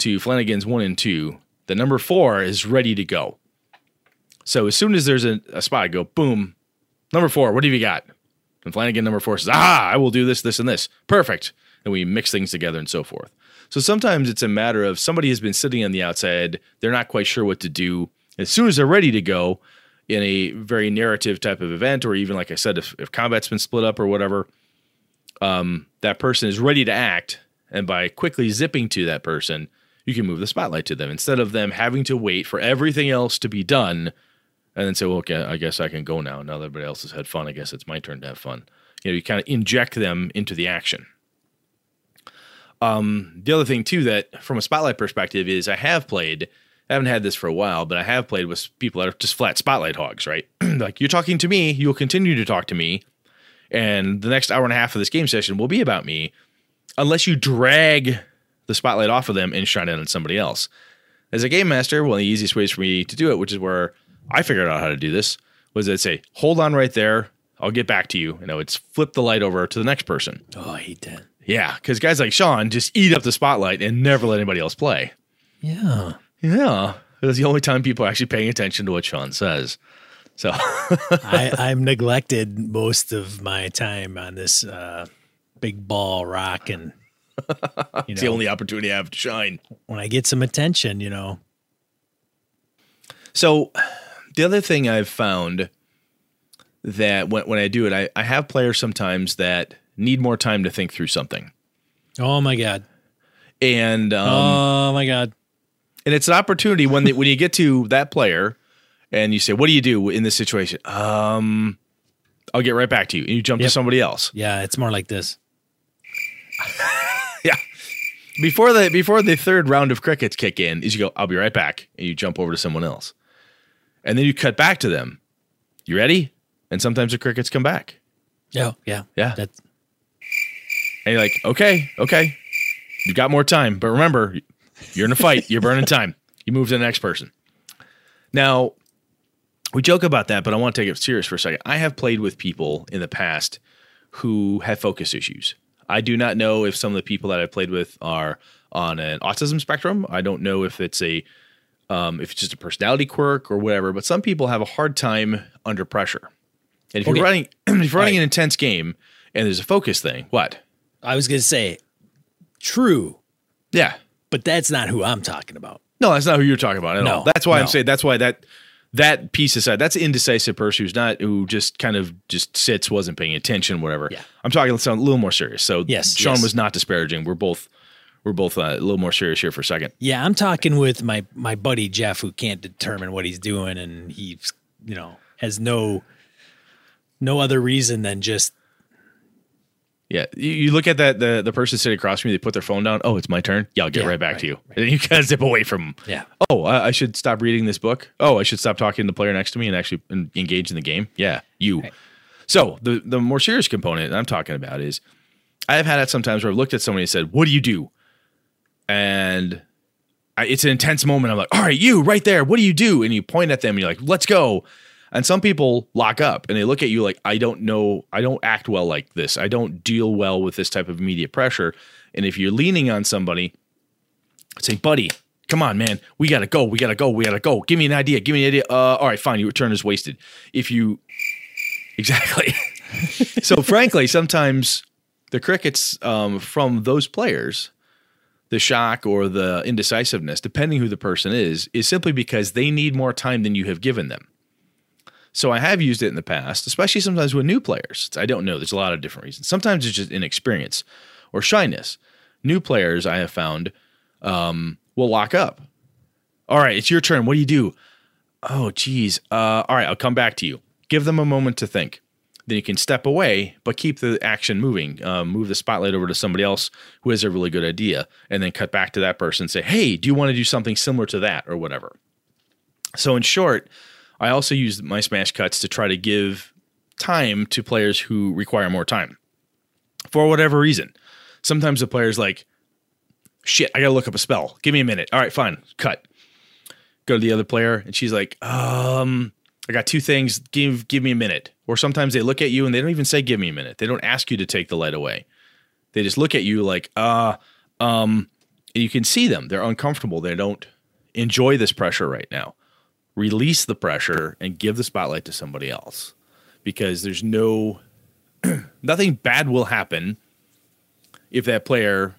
[SPEAKER 2] to Flanagan's one and two, the number four is ready to go. So as soon as there's a, a spot, I go boom. Number four, what have you got? And Flanagan number four says, Ah, I will do this, this, and this. Perfect. And we mix things together and so forth. So sometimes it's a matter of somebody has been sitting on the outside, they're not quite sure what to do. As soon as they're ready to go in a very narrative type of event, or even like I said, if, if combat's been split up or whatever, um, that person is ready to act. And by quickly zipping to that person, you can move the spotlight to them instead of them having to wait for everything else to be done and then say, well, okay, I guess I can go now. Now that everybody else has had fun, I guess it's my turn to have fun. You know, you kind of inject them into the action. Um, the other thing too that from a spotlight perspective is I have played. I haven't had this for a while, but I have played with people that are just flat spotlight hogs, right? like you're talking to me, you'll continue to talk to me, and the next hour and a half of this game session will be about me, unless you drag the spotlight off of them and shine it on somebody else. As a game master, one of the easiest ways for me to do it, which is where I figured out how to do this, was I'd say, hold on right there. I'll get back to you. You know, it's flip the light over to the next person.
[SPEAKER 1] Oh, I hate that.
[SPEAKER 2] Yeah, because guys like Sean just eat up the spotlight and never let anybody else play.
[SPEAKER 1] Yeah.
[SPEAKER 2] Yeah, that's the only time people are actually paying attention to what Sean says. So,
[SPEAKER 1] I, I'm neglected most of my time on this uh, big ball rock, and you
[SPEAKER 2] it's the only opportunity I have to shine.
[SPEAKER 1] when I get some attention, you know,
[SPEAKER 2] So, the other thing I've found that when, when I do it, I, I have players sometimes that need more time to think through something.
[SPEAKER 1] oh my god,
[SPEAKER 2] And um,
[SPEAKER 1] oh my god,
[SPEAKER 2] and it's an opportunity when when you get to that player and you say, "What do you do in this situation?" Um, I'll get right back to you. And you jump
[SPEAKER 1] Yep.
[SPEAKER 2] to somebody else.
[SPEAKER 1] yeah, it's more like this.
[SPEAKER 2] Yeah. Before the before the third round of crickets kick in, is you go, "I'll be right back," and you jump over to someone else, and then you cut back to them. You ready? And sometimes the crickets come back.
[SPEAKER 1] Yeah, yeah,
[SPEAKER 2] Yeah.
[SPEAKER 1] That's
[SPEAKER 2] And you're like, okay, okay, you've got more time, but remember, you're in a fight. You're burning time. You move to the next person. Now, we joke about that, but I want to take it serious for a second. I have played with people in the past who have focus issues. I do not know if some of the people that I've played with are on an autism spectrum. I don't know if it's a um, if it's just a personality quirk or whatever. But some people have a hard time under pressure. And if
[SPEAKER 1] Okay.
[SPEAKER 2] you're running if you're running
[SPEAKER 1] Right.
[SPEAKER 2] an intense game and there's a focus thing, what?
[SPEAKER 1] I was gonna say, true,
[SPEAKER 2] Yeah.
[SPEAKER 1] but that's not who I'm talking about.
[SPEAKER 2] No, that's not who you're talking about at
[SPEAKER 1] No,
[SPEAKER 2] all. That's why I'm saying that's why that that piece aside, that's an indecisive person who's not who just kind of just sits, wasn't paying attention, whatever.
[SPEAKER 1] Yeah.
[SPEAKER 2] I'm talking a little more serious. So
[SPEAKER 1] Yes,
[SPEAKER 2] Sean
[SPEAKER 1] yes.
[SPEAKER 2] was not disparaging. We're both we're both uh, a little more serious here for a second.
[SPEAKER 1] Yeah, I'm talking with my my buddy Jeff, who can't determine what he's doing, and he's you know has no no other reason than just
[SPEAKER 2] Yeah, you, you look at that the the person sitting across from me. They put their phone down. Oh, it's my turn. Yeah, I'll get
[SPEAKER 1] Yeah,
[SPEAKER 2] right back
[SPEAKER 1] right,
[SPEAKER 2] to you. And then you kind of zip away from them.
[SPEAKER 1] yeah.
[SPEAKER 2] Oh, I, I should stop reading this book. Oh, I should stop talking to the player next to me and actually engage in the game. Yeah, you.
[SPEAKER 1] Right.
[SPEAKER 2] So the the more serious component that I'm talking about is I have had it sometimes where I've looked at somebody and said, "What do you do?" And I, it's an intense moment. I'm like, "All right, you right there. What do you do?" And you point at them. and You're like, "Let's go." And some people lock up and they look at you like, "I don't know. I don't act well like this. I don't deal well with this type of media pressure." And if you're leaning on somebody, say, "Buddy, come on, man. We gotta go. We gotta go. We gotta go. Give me an idea. Give me an idea." Uh, all right, fine. Your turn is wasted. If you exactly. so frankly, sometimes the crickets um, from those players, the shock or the indecisiveness, depending who the person is, is simply because they need more time than you have given them. So I have used it in the past, especially sometimes with new players. I don't know. There's a lot of different reasons. Sometimes it's just inexperience or shyness. New players I have found um, will lock up. All right, it's your turn. What do you do? Oh, geez. Uh, all right, I'll come back to you. Give them a moment to think. Then you can step away, but keep the action moving. Um, move the spotlight over to somebody else who has a really good idea, and then cut back to that person and say, "Hey, do you want to do something similar to that, or whatever?" So, in short, I also use my smash cuts to try to give time to players who require more time for whatever reason. Sometimes the player's like, "Shit, I gotta look up a spell. Give me a minute." All right, fine. Cut. Go to the other player, and she's like, "Um, I got two things. Give give me a minute." Or sometimes they look at you and they don't even say, "Give me a minute." They don't ask you to take the light away. They just look at you like, "Uh, um," and you can see them. They're uncomfortable. They don't enjoy this pressure right now. Release the pressure and give the spotlight to somebody else, because there's no nothing bad will happen if that player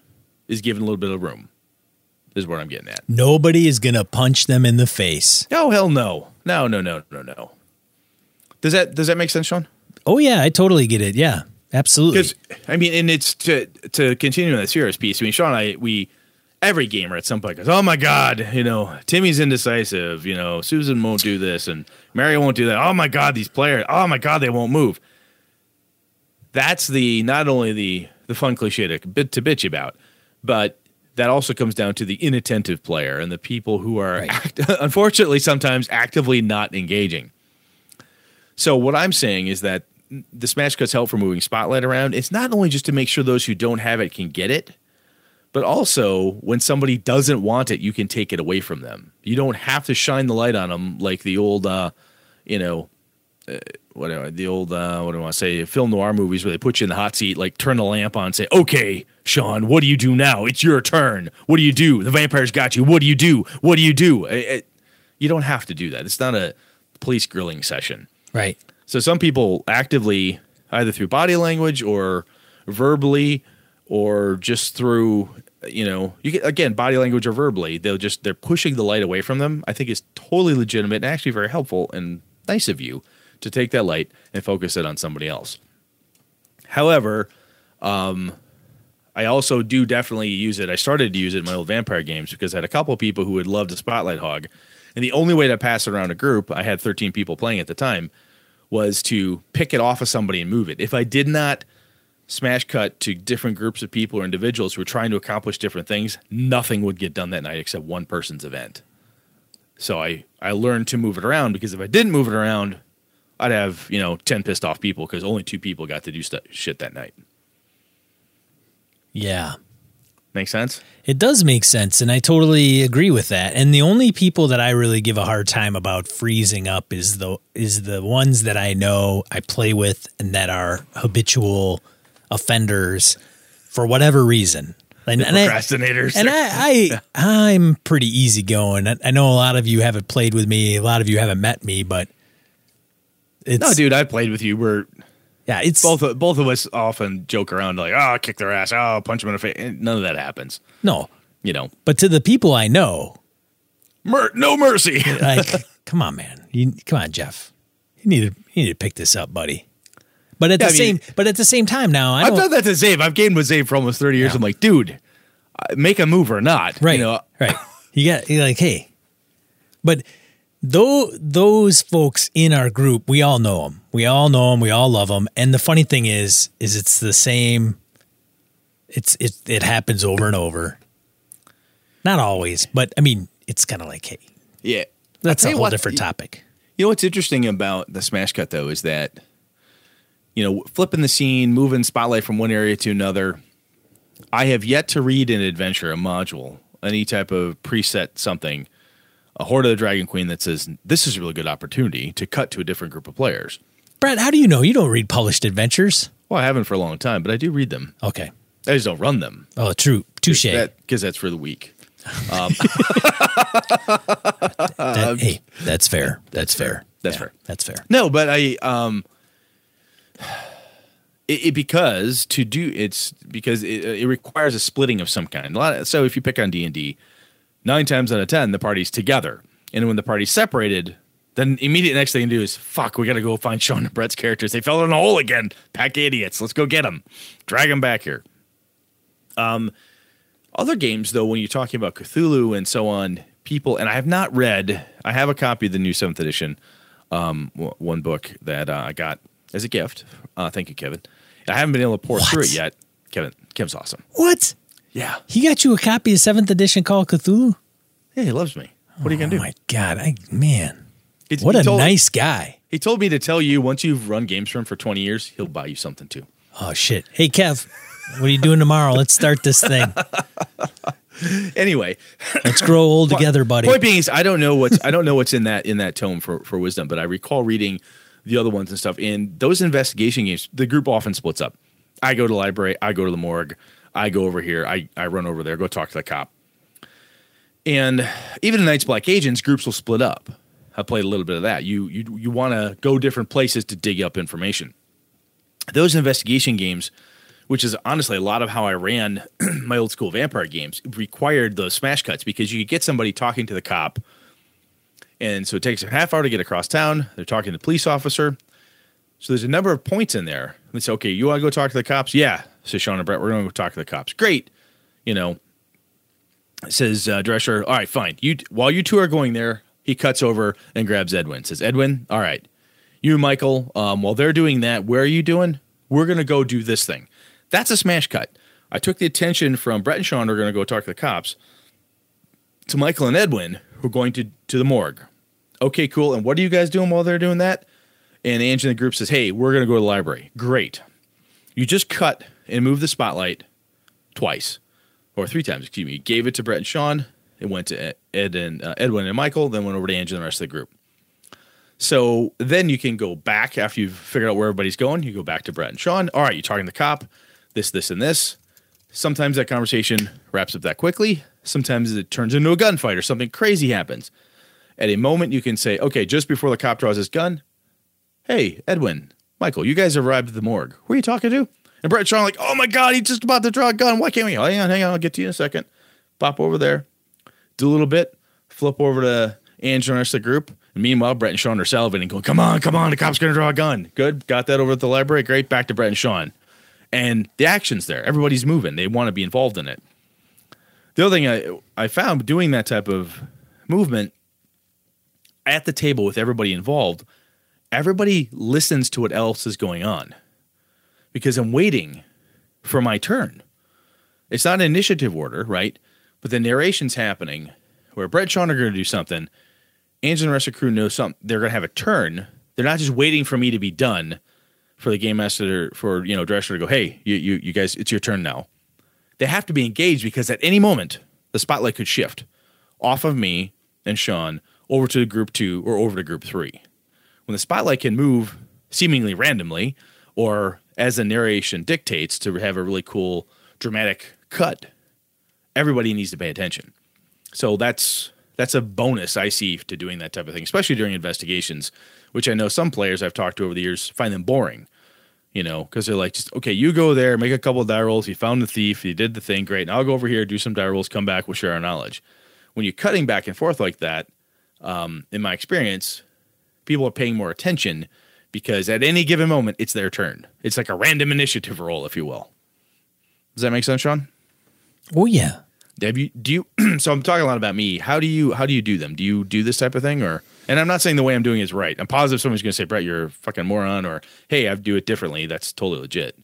[SPEAKER 2] is given a little bit of room. Is what I'm getting at.
[SPEAKER 1] Nobody is gonna punch them in the face.
[SPEAKER 2] Oh hell no. No, no, no, no, no. Does that does that make sense, Sean?
[SPEAKER 1] Oh yeah, I totally get it. Yeah, absolutely.
[SPEAKER 2] Because I mean, and it's to to continue on the serious piece. I mean, Sean and I we every gamer at some point goes, "Oh my god, you know, Timmy's indecisive. You know, Susan won't do this, and Mary won't do that. Oh my god, these players. Oh my god, they won't move." that's the not only the the fun cliche to bit to bitch about, but that also comes down to the inattentive player and the people who are
[SPEAKER 1] Right.
[SPEAKER 2] act- unfortunately sometimes actively not engaging. So what I'm saying is that the smash cuts help for moving spotlight around. It's not only just to make sure those who don't have it can get it, but also when somebody doesn't want it, you can take it away from them. You don't have to shine the light on them like the old, uh, you know, uh, whatever the old uh, what do I want to say film noir movies where they put you in the hot seat, like turn the lamp on, and say, "Okay, Sean, what do you do now? It's your turn. What do you do? The vampire's got you. What do you do? What do you do?" It- it- you don't have to do that. It's not a police grilling session.
[SPEAKER 1] Right.
[SPEAKER 2] So some people actively, either through body language or verbally, or just through, you know, you get again body language or verbally, they'll just they're pushing the light away from them. I think is totally legitimate and actually very helpful and nice of you to take that light and focus it on somebody else. However, um, I also do definitely use it. I started to use it in my old vampire games because I had a couple people who would love to spotlight hog. And the only way to pass it around a group, I had 13 people playing at the time, was to pick it off of somebody and move it. If I did not smash cut to different groups of people or individuals who were trying to accomplish different things, nothing would get done that night except one person's event. So I, I learned to move it around because if I didn't move it around, I'd have, you know, 10 pissed off people because only two people got to do stu shit that night.
[SPEAKER 1] Yeah.
[SPEAKER 2] Make sense?
[SPEAKER 1] It does make sense, and I totally agree with that. And the only people that I really give a hard time about freezing up is the is the ones that I know I play with and that are habitual offenders for whatever reason. And, and I,
[SPEAKER 2] Procrastinators.
[SPEAKER 1] and I, I I'm pretty easygoing. I, I know a lot of you haven't played with me, a lot of you haven't met me, but it's
[SPEAKER 2] no, dude, I played with you. We're
[SPEAKER 1] yeah, it's
[SPEAKER 2] both of, both of us often joke around like, oh, kick their ass, oh, punch them in the face. And None of that happens.
[SPEAKER 1] no.
[SPEAKER 2] You know,
[SPEAKER 1] But to the people I know,
[SPEAKER 2] Mer- no mercy.
[SPEAKER 1] like, come on, man. You, come on, Jeff. You need to you need to pick this up, buddy. But at
[SPEAKER 2] Yeah,
[SPEAKER 1] the
[SPEAKER 2] I
[SPEAKER 1] same but at the same time now, I
[SPEAKER 2] I've done that to Zabe. I've gamed with Zabe for almost 30 years.
[SPEAKER 1] Yeah.
[SPEAKER 2] I'm like, dude, uh, make a move or not.
[SPEAKER 1] right,
[SPEAKER 2] You know,
[SPEAKER 1] right. You got you're like, hey, but though those folks in our group, we all know them. We all know them. We all love them. And the funny thing is, is it's the same. It's it it happens over and over. Not always, but I mean, it's kind of like, hey,
[SPEAKER 2] yeah.
[SPEAKER 1] that's a whole
[SPEAKER 2] what,
[SPEAKER 1] different topic.
[SPEAKER 2] You know what's interesting about the smash cut though is that you know flipping the scene, moving spotlight from one area to another. I have yet to read an adventure, a module, any type of preset something, a Hoard of the Dragon Queen that says this is a really good opportunity to cut to a different group of players.
[SPEAKER 1] Brad, how do you know you don't read published adventures?
[SPEAKER 2] Well, I haven't for a long time, but I do read them.
[SPEAKER 1] Okay.
[SPEAKER 2] I just don't run them.
[SPEAKER 1] Oh, true. Touche.
[SPEAKER 2] Because that's for the weak.
[SPEAKER 1] That- hey, that's fair. That's fair.
[SPEAKER 2] That's
[SPEAKER 1] Yeah,
[SPEAKER 2] fair.
[SPEAKER 1] That's fair.
[SPEAKER 2] No, but I um it, it because to do it's because it, it requires a splitting of some kind. A lot of, so if you pick on D and D, nine times out of ten the party's together, and when the party's separated, then immediate next thing to do is fuck. We got to go find Sean and Brett's characters. They fell in a hole again. Pack idiots. Let's go get them. Drag them back here. Um, other games though, when you're talking about Cthulhu and so on, people and I have not read. I have a copy of the new seventh edition um, one book that uh, I got as a gift. Uh, thank you, Kevin. I haven't been able to pour
[SPEAKER 1] What?
[SPEAKER 2] through it yet. Kevin, Kevin's awesome.
[SPEAKER 1] What?
[SPEAKER 2] Yeah,
[SPEAKER 1] He got you a copy of seventh edition Call of Cthulhu?
[SPEAKER 2] yeah, he loves me. What are you
[SPEAKER 1] Oh
[SPEAKER 2] gonna do?
[SPEAKER 1] my God. I man.
[SPEAKER 2] It's-
[SPEAKER 1] What a
[SPEAKER 2] told-
[SPEAKER 1] nice guy.
[SPEAKER 2] He told me to tell you once you've run games for him for 20 years, he'll buy you something too.
[SPEAKER 1] Oh shit. Hey Kev, what are you doing tomorrow? Let's start this thing.
[SPEAKER 2] Anyway,
[SPEAKER 1] Let's grow old together, buddy.
[SPEAKER 2] point being is I don't know what's I don't know what's in that in that tome for for wisdom, but I recall reading the other ones and stuff. In those investigation games, the group often splits up. I go to the library, I go to the morgue, I go over here, I, I run over there, go talk to the cop. And even in Night's Black Agents, groups will split up. I played a little bit of that. You you you want to go different places to dig up information. Those investigation games, which is honestly a lot of how I ran my old school vampire games, required those smash cuts because you could get somebody talking to the cop, and so it takes a half hour to get across town. They're talking to the police officer. So there's a number of points in there. They say, okay, you want to go talk to the cops? Yeah, says Sean and Brett. We're going to go talk to the cops. Great. You know, says uh, Drescher, all right, fine. You while you two are going there, he cuts over and grabs Edwin. Says Edwin, all right, you Michael. Um, while they're doing that, where are you doing? we're going to go do this thing. That's a smash cut. I took the attention from Brett and Sean, who are going to go talk to the cops, to Michael and Edwin, who are going to, to the morgue. Okay, cool. And what are you guys doing while they're doing that? And Angie in the group says, hey, we're going to go to the library. Great. You just cut and moved the spotlight twice, or three times, excuse me. You gave it to Brett and Sean. It went to Ed and uh, Edwin and Michael, then went over to Angie and the rest of the group. So then you can go back after you've figured out where everybody's going. You go back to Brett and Sean. All right, you're talking to the cop, this, this, and this. Sometimes that conversation wraps up that quickly. Sometimes it turns into a gunfight or something crazy happens. At a moment, you can say, okay, just before the cop draws his gun, hey, Edwin, Michael, you guys arrived at the morgue. Who are you talking to? And Brett Sean like, oh my God, he's just about to draw a gun. Why can't we? Hang on, hang on, I'll get to you in a second. Pop over there, do a little bit, flip over to Angela and the rest of the group. And meanwhile, Brett and Sean are salivating, going, come on, come on, the cop's going to draw a gun. Good. Got that over at the library. Great. Back to Brett and Sean. And the action's there. Everybody's moving. They want to be involved in it. The other thing I, I found doing that type of movement at the table with everybody involved, everybody listens to what else is going on because I'm waiting for my turn. It's not an initiative order, right? But the narration's happening where Brett Sean are going to do something. Angela and the rest of the crew know something. They're going to have a turn. They're not just waiting for me to be done for the game master for you know director to go, hey, you you you guys, it's your turn now. They have to be engaged because at any moment the spotlight could shift off of me and Sean over to group two or over to group three. When the spotlight can move seemingly randomly or as the narration dictates to have a really cool dramatic cut, everybody needs to pay attention. So that's that's a bonus I see to doing that type of thing, especially during investigations, which I know some players I've talked to over the years find them boring. You know, because they're like, just okay, you go there, make a couple of die rolls. You found the thief, you did the thing, great. And I'll go over here, do some die rolls, come back, we'll share our knowledge. When you're cutting back and forth like that, um, in my experience, people are paying more attention because at any given moment, it's their turn. It's like a random initiative roll, if you will. Does that make sense, Sean?
[SPEAKER 1] Oh yeah.
[SPEAKER 2] Have you do you so I'm talking a lot about me. How do you how do you do them? Do you do this type of thing or and I'm not saying the way I'm doing is right. I'm positive someone's gonna say, Brett, you're a fucking moron or hey, I do it differently. That's totally legit.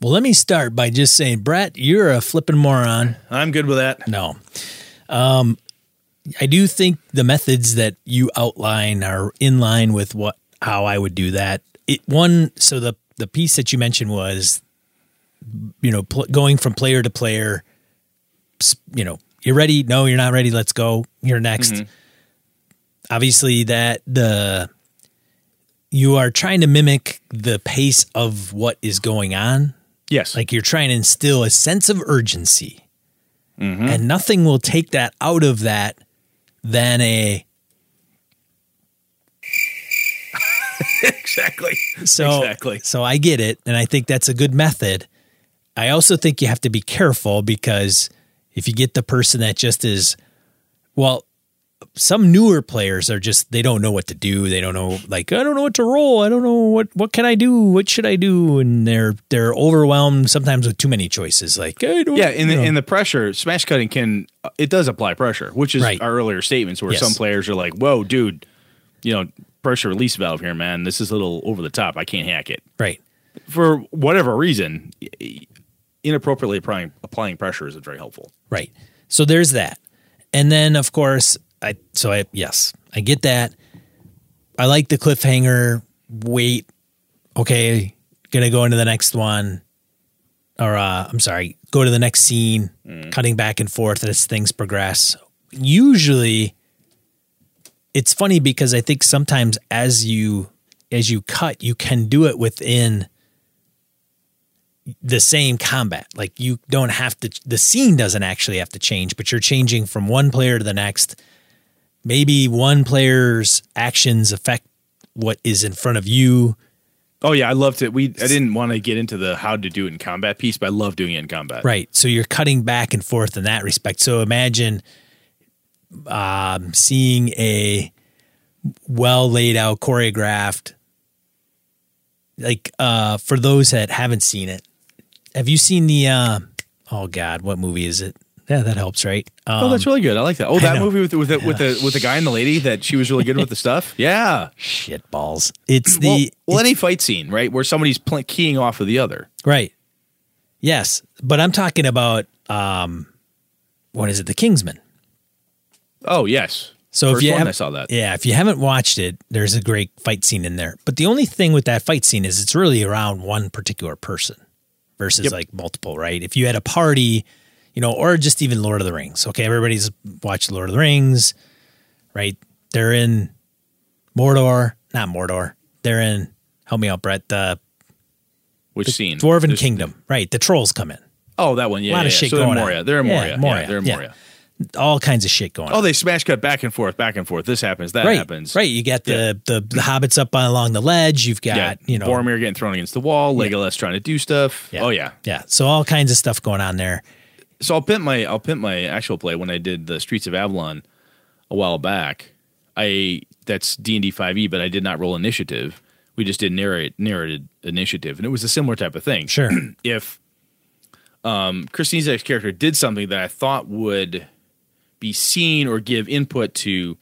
[SPEAKER 1] Well, let me start by just saying, Brett, you're a flipping moron.
[SPEAKER 2] I'm good with that.
[SPEAKER 1] No. Um I do think the methods that you outline are in line with what how I would do that. It one so the the piece that you mentioned was you know pl- going from player to player you know, you're ready. No, you're not ready. Let's go. You're next. Mm-hmm. Obviously, that the you are trying to mimic the pace of what is going on.
[SPEAKER 2] Yes,
[SPEAKER 1] like you're trying to instill a sense of urgency, mm-hmm. and nothing will take that out of that than a
[SPEAKER 2] exactly.
[SPEAKER 1] So
[SPEAKER 2] exactly.
[SPEAKER 1] So I get it, and I think that's a good method. I also think you have to be careful because if you get the person that just is, well, some newer players are just they don't know what to do. They don't know like I don't know what to roll. I don't know what what can I do? What should I do? And they're they're overwhelmed sometimes with too many choices. Like
[SPEAKER 2] yeah, in the know. in the pressure, smash cutting can it does apply pressure, which is right. our earlier statements where yes. some players are like, "Whoa, dude, you know, pressure release valve here, man. This is a little over the top. I can't hack it."
[SPEAKER 1] Right.
[SPEAKER 2] For whatever reason, inappropriately applying applying pressure isn't very helpful.
[SPEAKER 1] Right. So there's that. And then of course I so I yes, I get that. I like the cliffhanger. Wait, okay, gonna go into the next one. Or uh I'm sorry, go to the next scene, mm. cutting back and forth as things progress. Usually it's funny because I think sometimes as you as you cut, you can do it within the same combat. Like you don't have to, the scene doesn't actually have to change, but you're changing from one player to the next. Maybe one player's actions affect what is in front of you.
[SPEAKER 2] Oh yeah, I loved it. We I didn't want to get into the how to do it in combat piece, but I love doing it in combat.
[SPEAKER 1] Right. So you're cutting back and forth in that respect. So imagine um, seeing a well laid out, choreographed. Like uh, for those that haven't seen it, have you seen the? Uh, oh God, what movie is it? Yeah, that helps, right? Um,
[SPEAKER 2] oh, that's really good. I like that. Oh, that movie with with the, with the with the guy and the lady that she was really good with the stuff. Yeah.
[SPEAKER 1] shit balls. It's the
[SPEAKER 2] well,
[SPEAKER 1] it's-
[SPEAKER 2] any fight scene, right, where somebody's pl- keying off of the other.
[SPEAKER 1] right. Yes, but I'm talking about um, what is it? The Kingsman.
[SPEAKER 2] Oh yes.
[SPEAKER 1] So
[SPEAKER 2] First
[SPEAKER 1] if you
[SPEAKER 2] one, I saw that.
[SPEAKER 1] yeah, if you haven't watched it, there's a great fight scene in there. But the only thing with that fight scene is it's really around one particular person versus
[SPEAKER 2] Yep.
[SPEAKER 1] like multiple, right? If you had a party, you know, or just even Lord of the Rings. Okay, everybody's watched Lord of the Rings, right? They're in Mordor, not Mordor. They're in help me out, Brett. The
[SPEAKER 2] Which scene?
[SPEAKER 1] Dwarven
[SPEAKER 2] There's-
[SPEAKER 1] Kingdom, right? The trolls come in.
[SPEAKER 2] Oh, that one. Yeah.
[SPEAKER 1] A lot
[SPEAKER 2] yeah,
[SPEAKER 1] of
[SPEAKER 2] yeah.
[SPEAKER 1] shit
[SPEAKER 2] so they're
[SPEAKER 1] going
[SPEAKER 2] in
[SPEAKER 1] on.
[SPEAKER 2] They're in
[SPEAKER 1] Yeah,
[SPEAKER 2] Moria. Yeah,
[SPEAKER 1] Moria,
[SPEAKER 2] they're in
[SPEAKER 1] yeah.
[SPEAKER 2] Moria.
[SPEAKER 1] All kinds of shit going on.
[SPEAKER 2] Oh, they smash cut back and forth, back and forth. This happens, that
[SPEAKER 1] right,
[SPEAKER 2] happens.
[SPEAKER 1] right. You got the, the the hobbits up along the ledge. You've got
[SPEAKER 2] Yeah.
[SPEAKER 1] you know
[SPEAKER 2] Boromir getting thrown against the wall. Legolas trying to do stuff.
[SPEAKER 1] Yeah.
[SPEAKER 2] Oh yeah.
[SPEAKER 1] Yeah. So all kinds of stuff going on there.
[SPEAKER 2] So I'll pimp my I'll pimp my actual play when I did the Streets of Avalon a while back. I that's D and D five E, but I did not roll initiative. We just did narrate narrated initiative, and it was a similar type of thing.
[SPEAKER 1] Sure.
[SPEAKER 2] If um, Christine character did something that I thought would be seen or give input to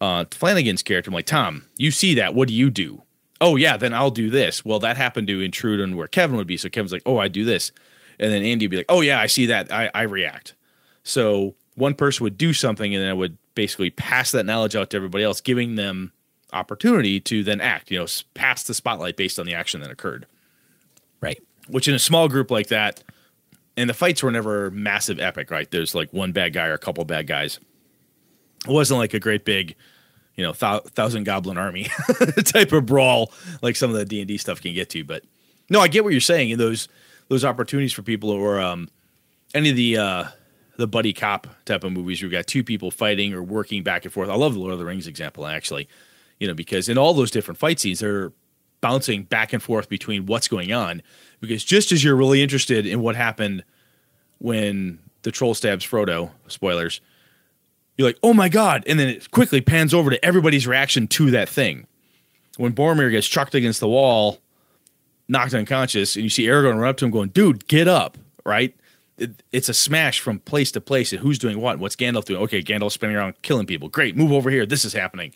[SPEAKER 2] uh, Flanagan's character, I'm like, Tom, you see that? What do you do? Oh yeah, then I'll do this. Well, that happened to intrude on where Kevin would be, so Kevin's like, oh, I do this, and then Andy would be like, oh yeah, I see that. I, I react. So one person would do something, and then I would basically pass that knowledge out to everybody else, giving them opportunity to then act. You know, pass the spotlight based on the action that occurred.
[SPEAKER 1] right.
[SPEAKER 2] Which in a small group like that, and the fights were never massive epic, right? There's like one bad guy or a couple bad guys. It wasn't like a great big, you know, thou- thousand goblin army type of brawl like some of the D and D stuff can get to. But no, I get what you're saying. in those those opportunities for people, or um, any of the uh, the buddy cop type of movies, where you got two people fighting or working back and forth. I love the Lord of the Rings example actually, you know, because in all those different fight scenes, they're bouncing back and forth between what's going on. Because just as you're really interested in what happened when the troll stabs Frodo, spoilers, you're like, oh my god, and then it quickly pans over to everybody's reaction to that thing. When Boromir gets chucked against the wall, knocked unconscious, and you see Aragorn run up to him going, dude, get up, right? It, it's a smash from place to place, and who's doing what? What's Gandalf doing? Okay, Gandalf's spinning around killing people. Great, move over here. This is happening.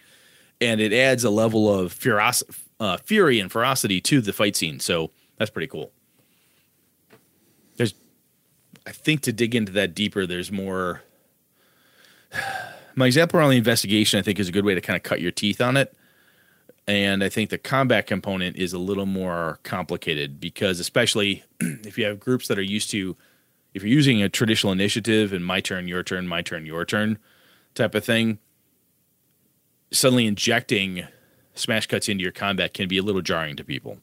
[SPEAKER 2] And it adds a level of feroc- uh, fury and ferocity to the fight scene. So that's pretty cool. There's, I think, to dig into that deeper, there's more. My example around the investigation, I think, is a good way to kind of cut your teeth on it. And I think the combat component is a little more complicated because, especially if you have groups that are used to, if you're using a traditional initiative and my turn, your turn, my turn, your turn type of thing, suddenly injecting smash cuts into your combat can be a little jarring to people.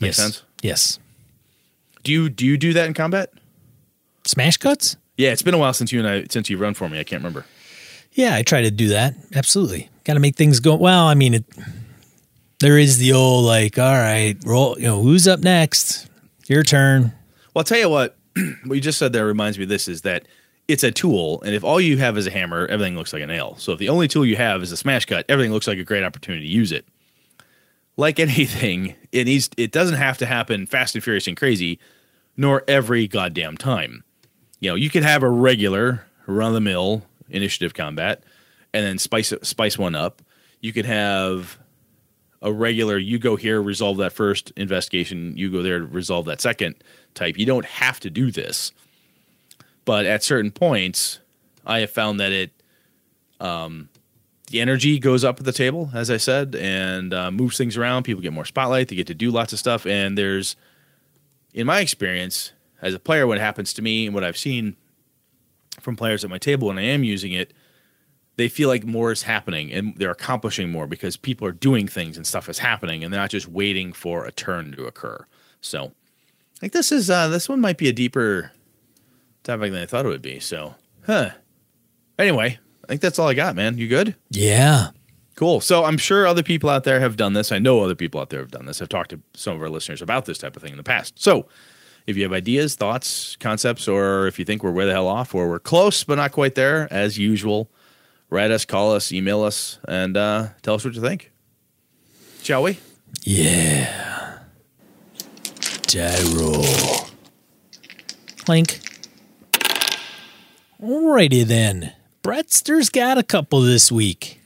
[SPEAKER 2] Make
[SPEAKER 1] yes.
[SPEAKER 2] sense?
[SPEAKER 1] Yes.
[SPEAKER 2] Do you do you do that in combat?
[SPEAKER 1] Smash cuts?
[SPEAKER 2] Yeah, it's been a while since you and I since you've run for me. I can't remember.
[SPEAKER 1] Yeah, I try to do that. Absolutely. Got to make things go. Well, I mean, it, there is the old like, all right, roll. You know, who's up next? Your turn.
[SPEAKER 2] Well, I'll tell you what. what you just said there reminds me of this is that it's a tool, and if all you have is a hammer, everything looks like a nail. So if the only tool you have is a smash cut, everything looks like a great opportunity to use it. Like anything, it needs it doesn't have to happen fast and furious and crazy, nor every goddamn time. You know, you could have a regular run of the mill initiative combat, and then spice spice one up. You could have a regular you go here resolve that first investigation you go there resolve that second type. You don't have to do this. But at certain points i have found that it um, the energy goes up at the table as i said and uh, moves things around. People get more spotlight. They get to do lots of stuff. And there's in my experience as a player what happens to me and what i've seen from players at my table when i am using it they feel like more is happening and they're accomplishing more because people are doing things and stuff is happening and they're not just waiting for a turn to occur. So I think this is uh this one might be a deeper topic than I thought it would be. So huh. Anyway, I think that's all I got, man. You good?
[SPEAKER 1] Yeah.
[SPEAKER 2] Cool. So I'm sure other people out there have done this. I know other people out there have done this. I've talked to some of our listeners about this type of thing in the past. So if you have ideas, thoughts, concepts, or if you think we're way the hell off or we're close but not quite there, as usual, write us, call us, email us, and uh, tell us what you think. Shall we?
[SPEAKER 1] Yeah. Die roll. Clink. Alrighty then. Brettster's got a couple this week.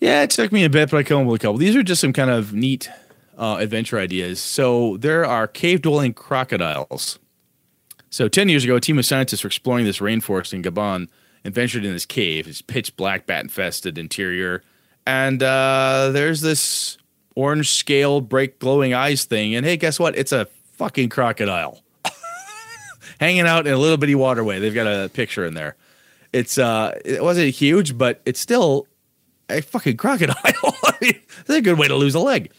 [SPEAKER 2] Yeah, it took me a bit, but I came up with a couple. These are just some kind of neat uh, adventure ideas. So there are cave dwelling crocodiles. So 10 years ago, a team of scientists were exploring this rainforest in Gabon and ventured in this cave. It's pitch black, bat infested interior. And uh, there's this orange scale, break glowing eyes thing. And hey, guess what? It's a fucking crocodile hanging out in a little bitty waterway. They've got a picture in there. It's uh, it wasn't huge, but it's still a fucking crocodile. That's a good way to lose a leg.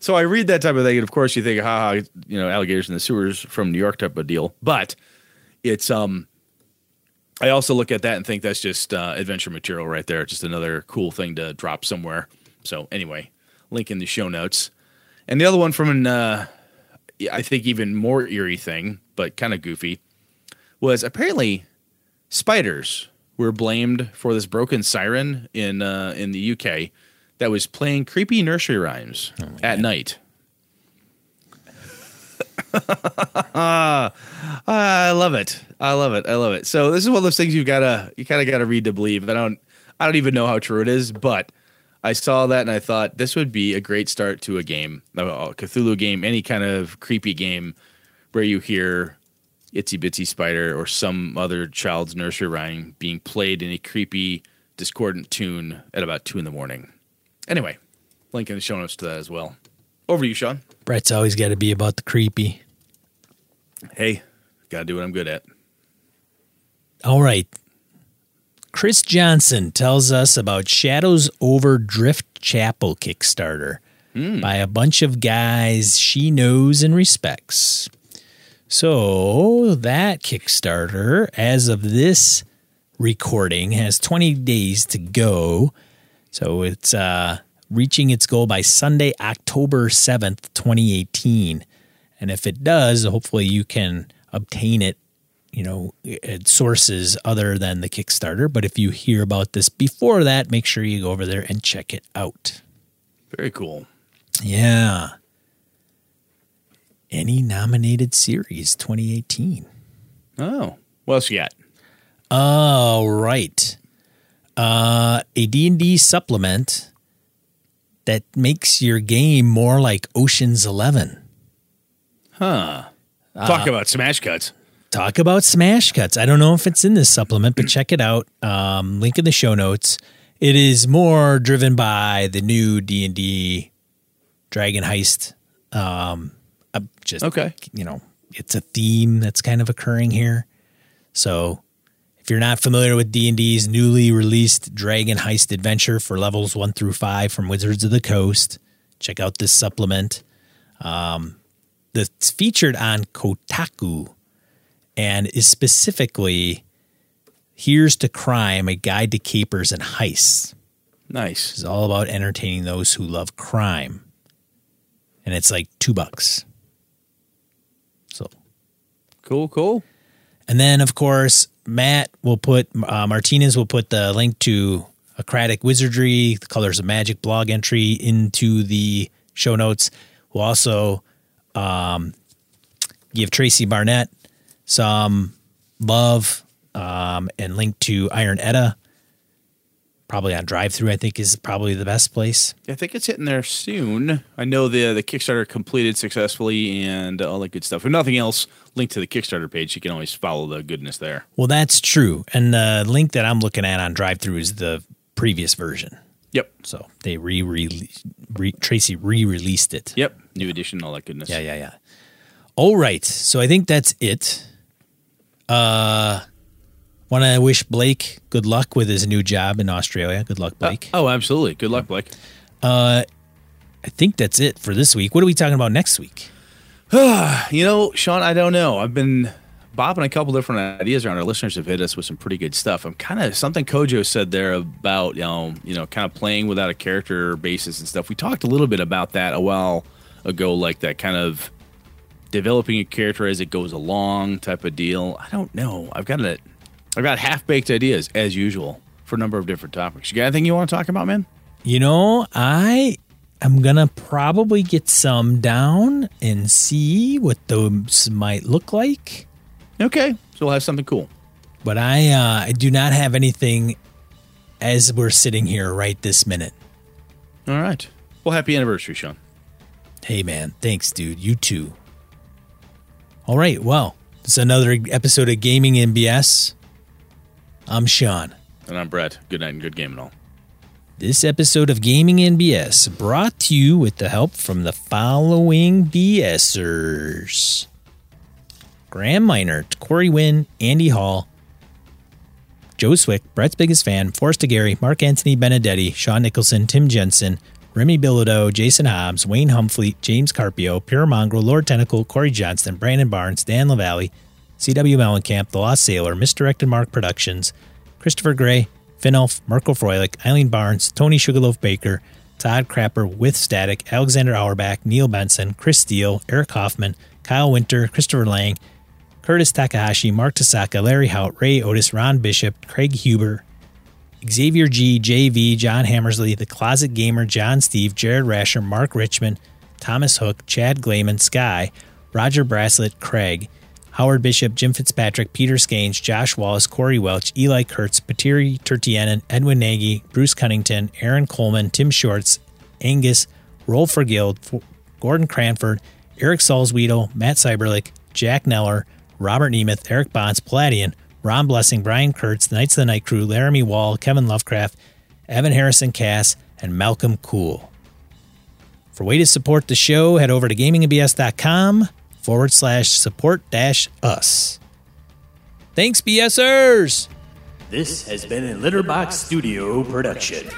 [SPEAKER 2] So I read that type of thing, and of course you think, ha, ha you know, alligators in the sewers from New York type of deal. But it's um, I also look at that and think that's just uh, adventure material right there. Just another cool thing to drop somewhere. So anyway, link in the show notes. And the other one from an, uh, I think even more eerie thing, but kind of goofy, was apparently spiders were blamed for this broken siren in uh, in the UK that was playing creepy nursery rhymes oh at night. I love it. I love it. I love it. So this is one of those things you've got to you kind of got to read to believe. I don't I don't even know how true it is, but I saw that and I thought this would be a great start to a game, a Cthulhu game, any kind of creepy game where you hear Itsy Bitsy Spider or some other child's nursery rhyme being played in a creepy, discordant tune at about two in the morning. Anyway, link in the show notes to that as well. Over to you, Sean.
[SPEAKER 1] Brett's always got to be about the creepy.
[SPEAKER 2] Hey, got to do what I'm good at.
[SPEAKER 1] All right. Chris Johnson tells us about Shadows Over Drift Chapel Kickstarter mm. by a bunch of guys she knows and respects. So, that Kickstarter, as of this recording, has 20 days to go. So, it's uh, reaching its goal by Sunday, October 7th, 2018. And if it does, hopefully you can obtain it, you know, at sources other than the Kickstarter. But if you hear about this before that, make sure you go over there and check it out.
[SPEAKER 2] Very cool.
[SPEAKER 1] Yeah. ENnie nominated series 2018.
[SPEAKER 2] Oh, what else you got?
[SPEAKER 1] All right. Uh, a D&D supplement that makes your game more like Ocean's 11.
[SPEAKER 2] Huh. Talk uh, about smash cuts.
[SPEAKER 1] Talk about smash cuts. I don't know if it's in this supplement, but check it out. Um, link in the show notes. It is more driven by the new D and D Dragon Heist. Um, just okay, you know, it's a theme that's kind of occurring here. So if you're not familiar with D&D's newly released Dragon Heist Adventure for levels 1 through 5 from Wizards of the Coast, check out this supplement. Um, that's featured on Kotaku and is specifically Here's to Crime, a guide to capers and heists.
[SPEAKER 2] Nice.
[SPEAKER 1] It's all about entertaining those who love crime. And it's like two bucks. So
[SPEAKER 2] cool, cool.
[SPEAKER 1] And then, of course, Matt will put uh, Martinez will put the link to Akratic Wizardry, the Colors of Magic blog entry into the show notes. We'll also um, give Tracy Barnett some love um, and link to Iron Edda probably on drive through i think is probably the best place.
[SPEAKER 2] I think it's hitting there soon. I know the the kickstarter completed successfully and all that good stuff. If nothing else link to the kickstarter page. You can always follow the goodness there.
[SPEAKER 1] Well that's true. And the link that i'm looking at on drive through is the previous version.
[SPEAKER 2] Yep.
[SPEAKER 1] So they re re tracy re-released it.
[SPEAKER 2] Yep. New edition all that goodness.
[SPEAKER 1] Yeah yeah yeah. All right. So i think that's it. Uh Want to wish Blake good luck with his new job in Australia. Good luck, Blake.
[SPEAKER 2] Uh, oh, absolutely. Good luck, Blake.
[SPEAKER 1] Uh, I think that's it for this week. What are we talking about next week?
[SPEAKER 2] you know, Sean, I don't know. I've been bobbing a couple different ideas around. Our listeners have hit us with some pretty good stuff. I'm kind of something Kojo said there about you know, you know, kind of playing without a character basis and stuff. We talked a little bit about that a while ago, like that kind of developing a character as it goes along type of deal. I don't know. I've got it. I've got half baked ideas as usual for a number of different topics. You got anything you want to talk about, man?
[SPEAKER 1] You know, I am gonna probably get some down and see what those might look like.
[SPEAKER 2] Okay, so we'll have something cool.
[SPEAKER 1] but I uh, I do not have anything as we're sitting here right this minute.
[SPEAKER 2] All right. Well, happy anniversary, Sean.
[SPEAKER 1] Hey, man. Thanks, dude. You too. All right. Well, it's another episode of Gaming and BS. I'm Sean.
[SPEAKER 2] And I'm Brett. Good night and good game and all.
[SPEAKER 1] This episode of Gaming and BS brought to you with the help from the following BSers Graham Miner, Corey Wynn, Andy Hall, Joe Swick, Brett's biggest fan, Forrest Gary, Mark Anthony Benedetti, Sean Nicholson, Tim Jensen, Remy Bilodeau, Jason Hobbs, Wayne Humfleet, James Carpio, Pure Mongrel, Lord Tentacle, Corey Johnston, Brandon Barnes, Dan LaValle, CW Mellencamp, The Lost Sailor, Misdirected Mark Productions, Christopher Gray, Finolf, Mirko Froelich, Eileen Barnes, Tony Sugarloaf Baker, Todd Crapper with Static, Alexander Auerbach, Neil Benson, Chris Steele, Eric Hoffman, Kyle Winter, Christopher Lang, Curtis Takahashi, Mark Tasaka, Larry Hout, Ray Otis, Ron Bishop, Craig Huber, Xavier G, JV, John Hammersley, The Closet Gamer, John Steve, Jared Rasher, Mark Richmond, Thomas Hook, Chad Glayman, Sky, Roger Braslett, Craig, Howard Bishop, Jim Fitzpatrick, Peter Skanes, Josh Wallace, Corey Welch, Eli Kurtz, Patiri Tertianen, Edwin Nagy, Bruce Cunnington, Aaron Coleman, Tim Shorts, Angus, Rolf Forgild, Gordon Cranford, Eric Salzwedel, Matt Cyberlick, Jack Neller, Robert Nemeth, Eric Bonds, Palladian, Ron Blessing, Brian Kurtz, the Knights of the Night Crew, Laramie Wall, Kevin Lovecraft, Evan Harrison Cass, and Malcolm Cool. For way to support the show, head over to gamingbs.com forward slash support dash us. Thanks, BSers!
[SPEAKER 4] This has been a Litterbox Studio production.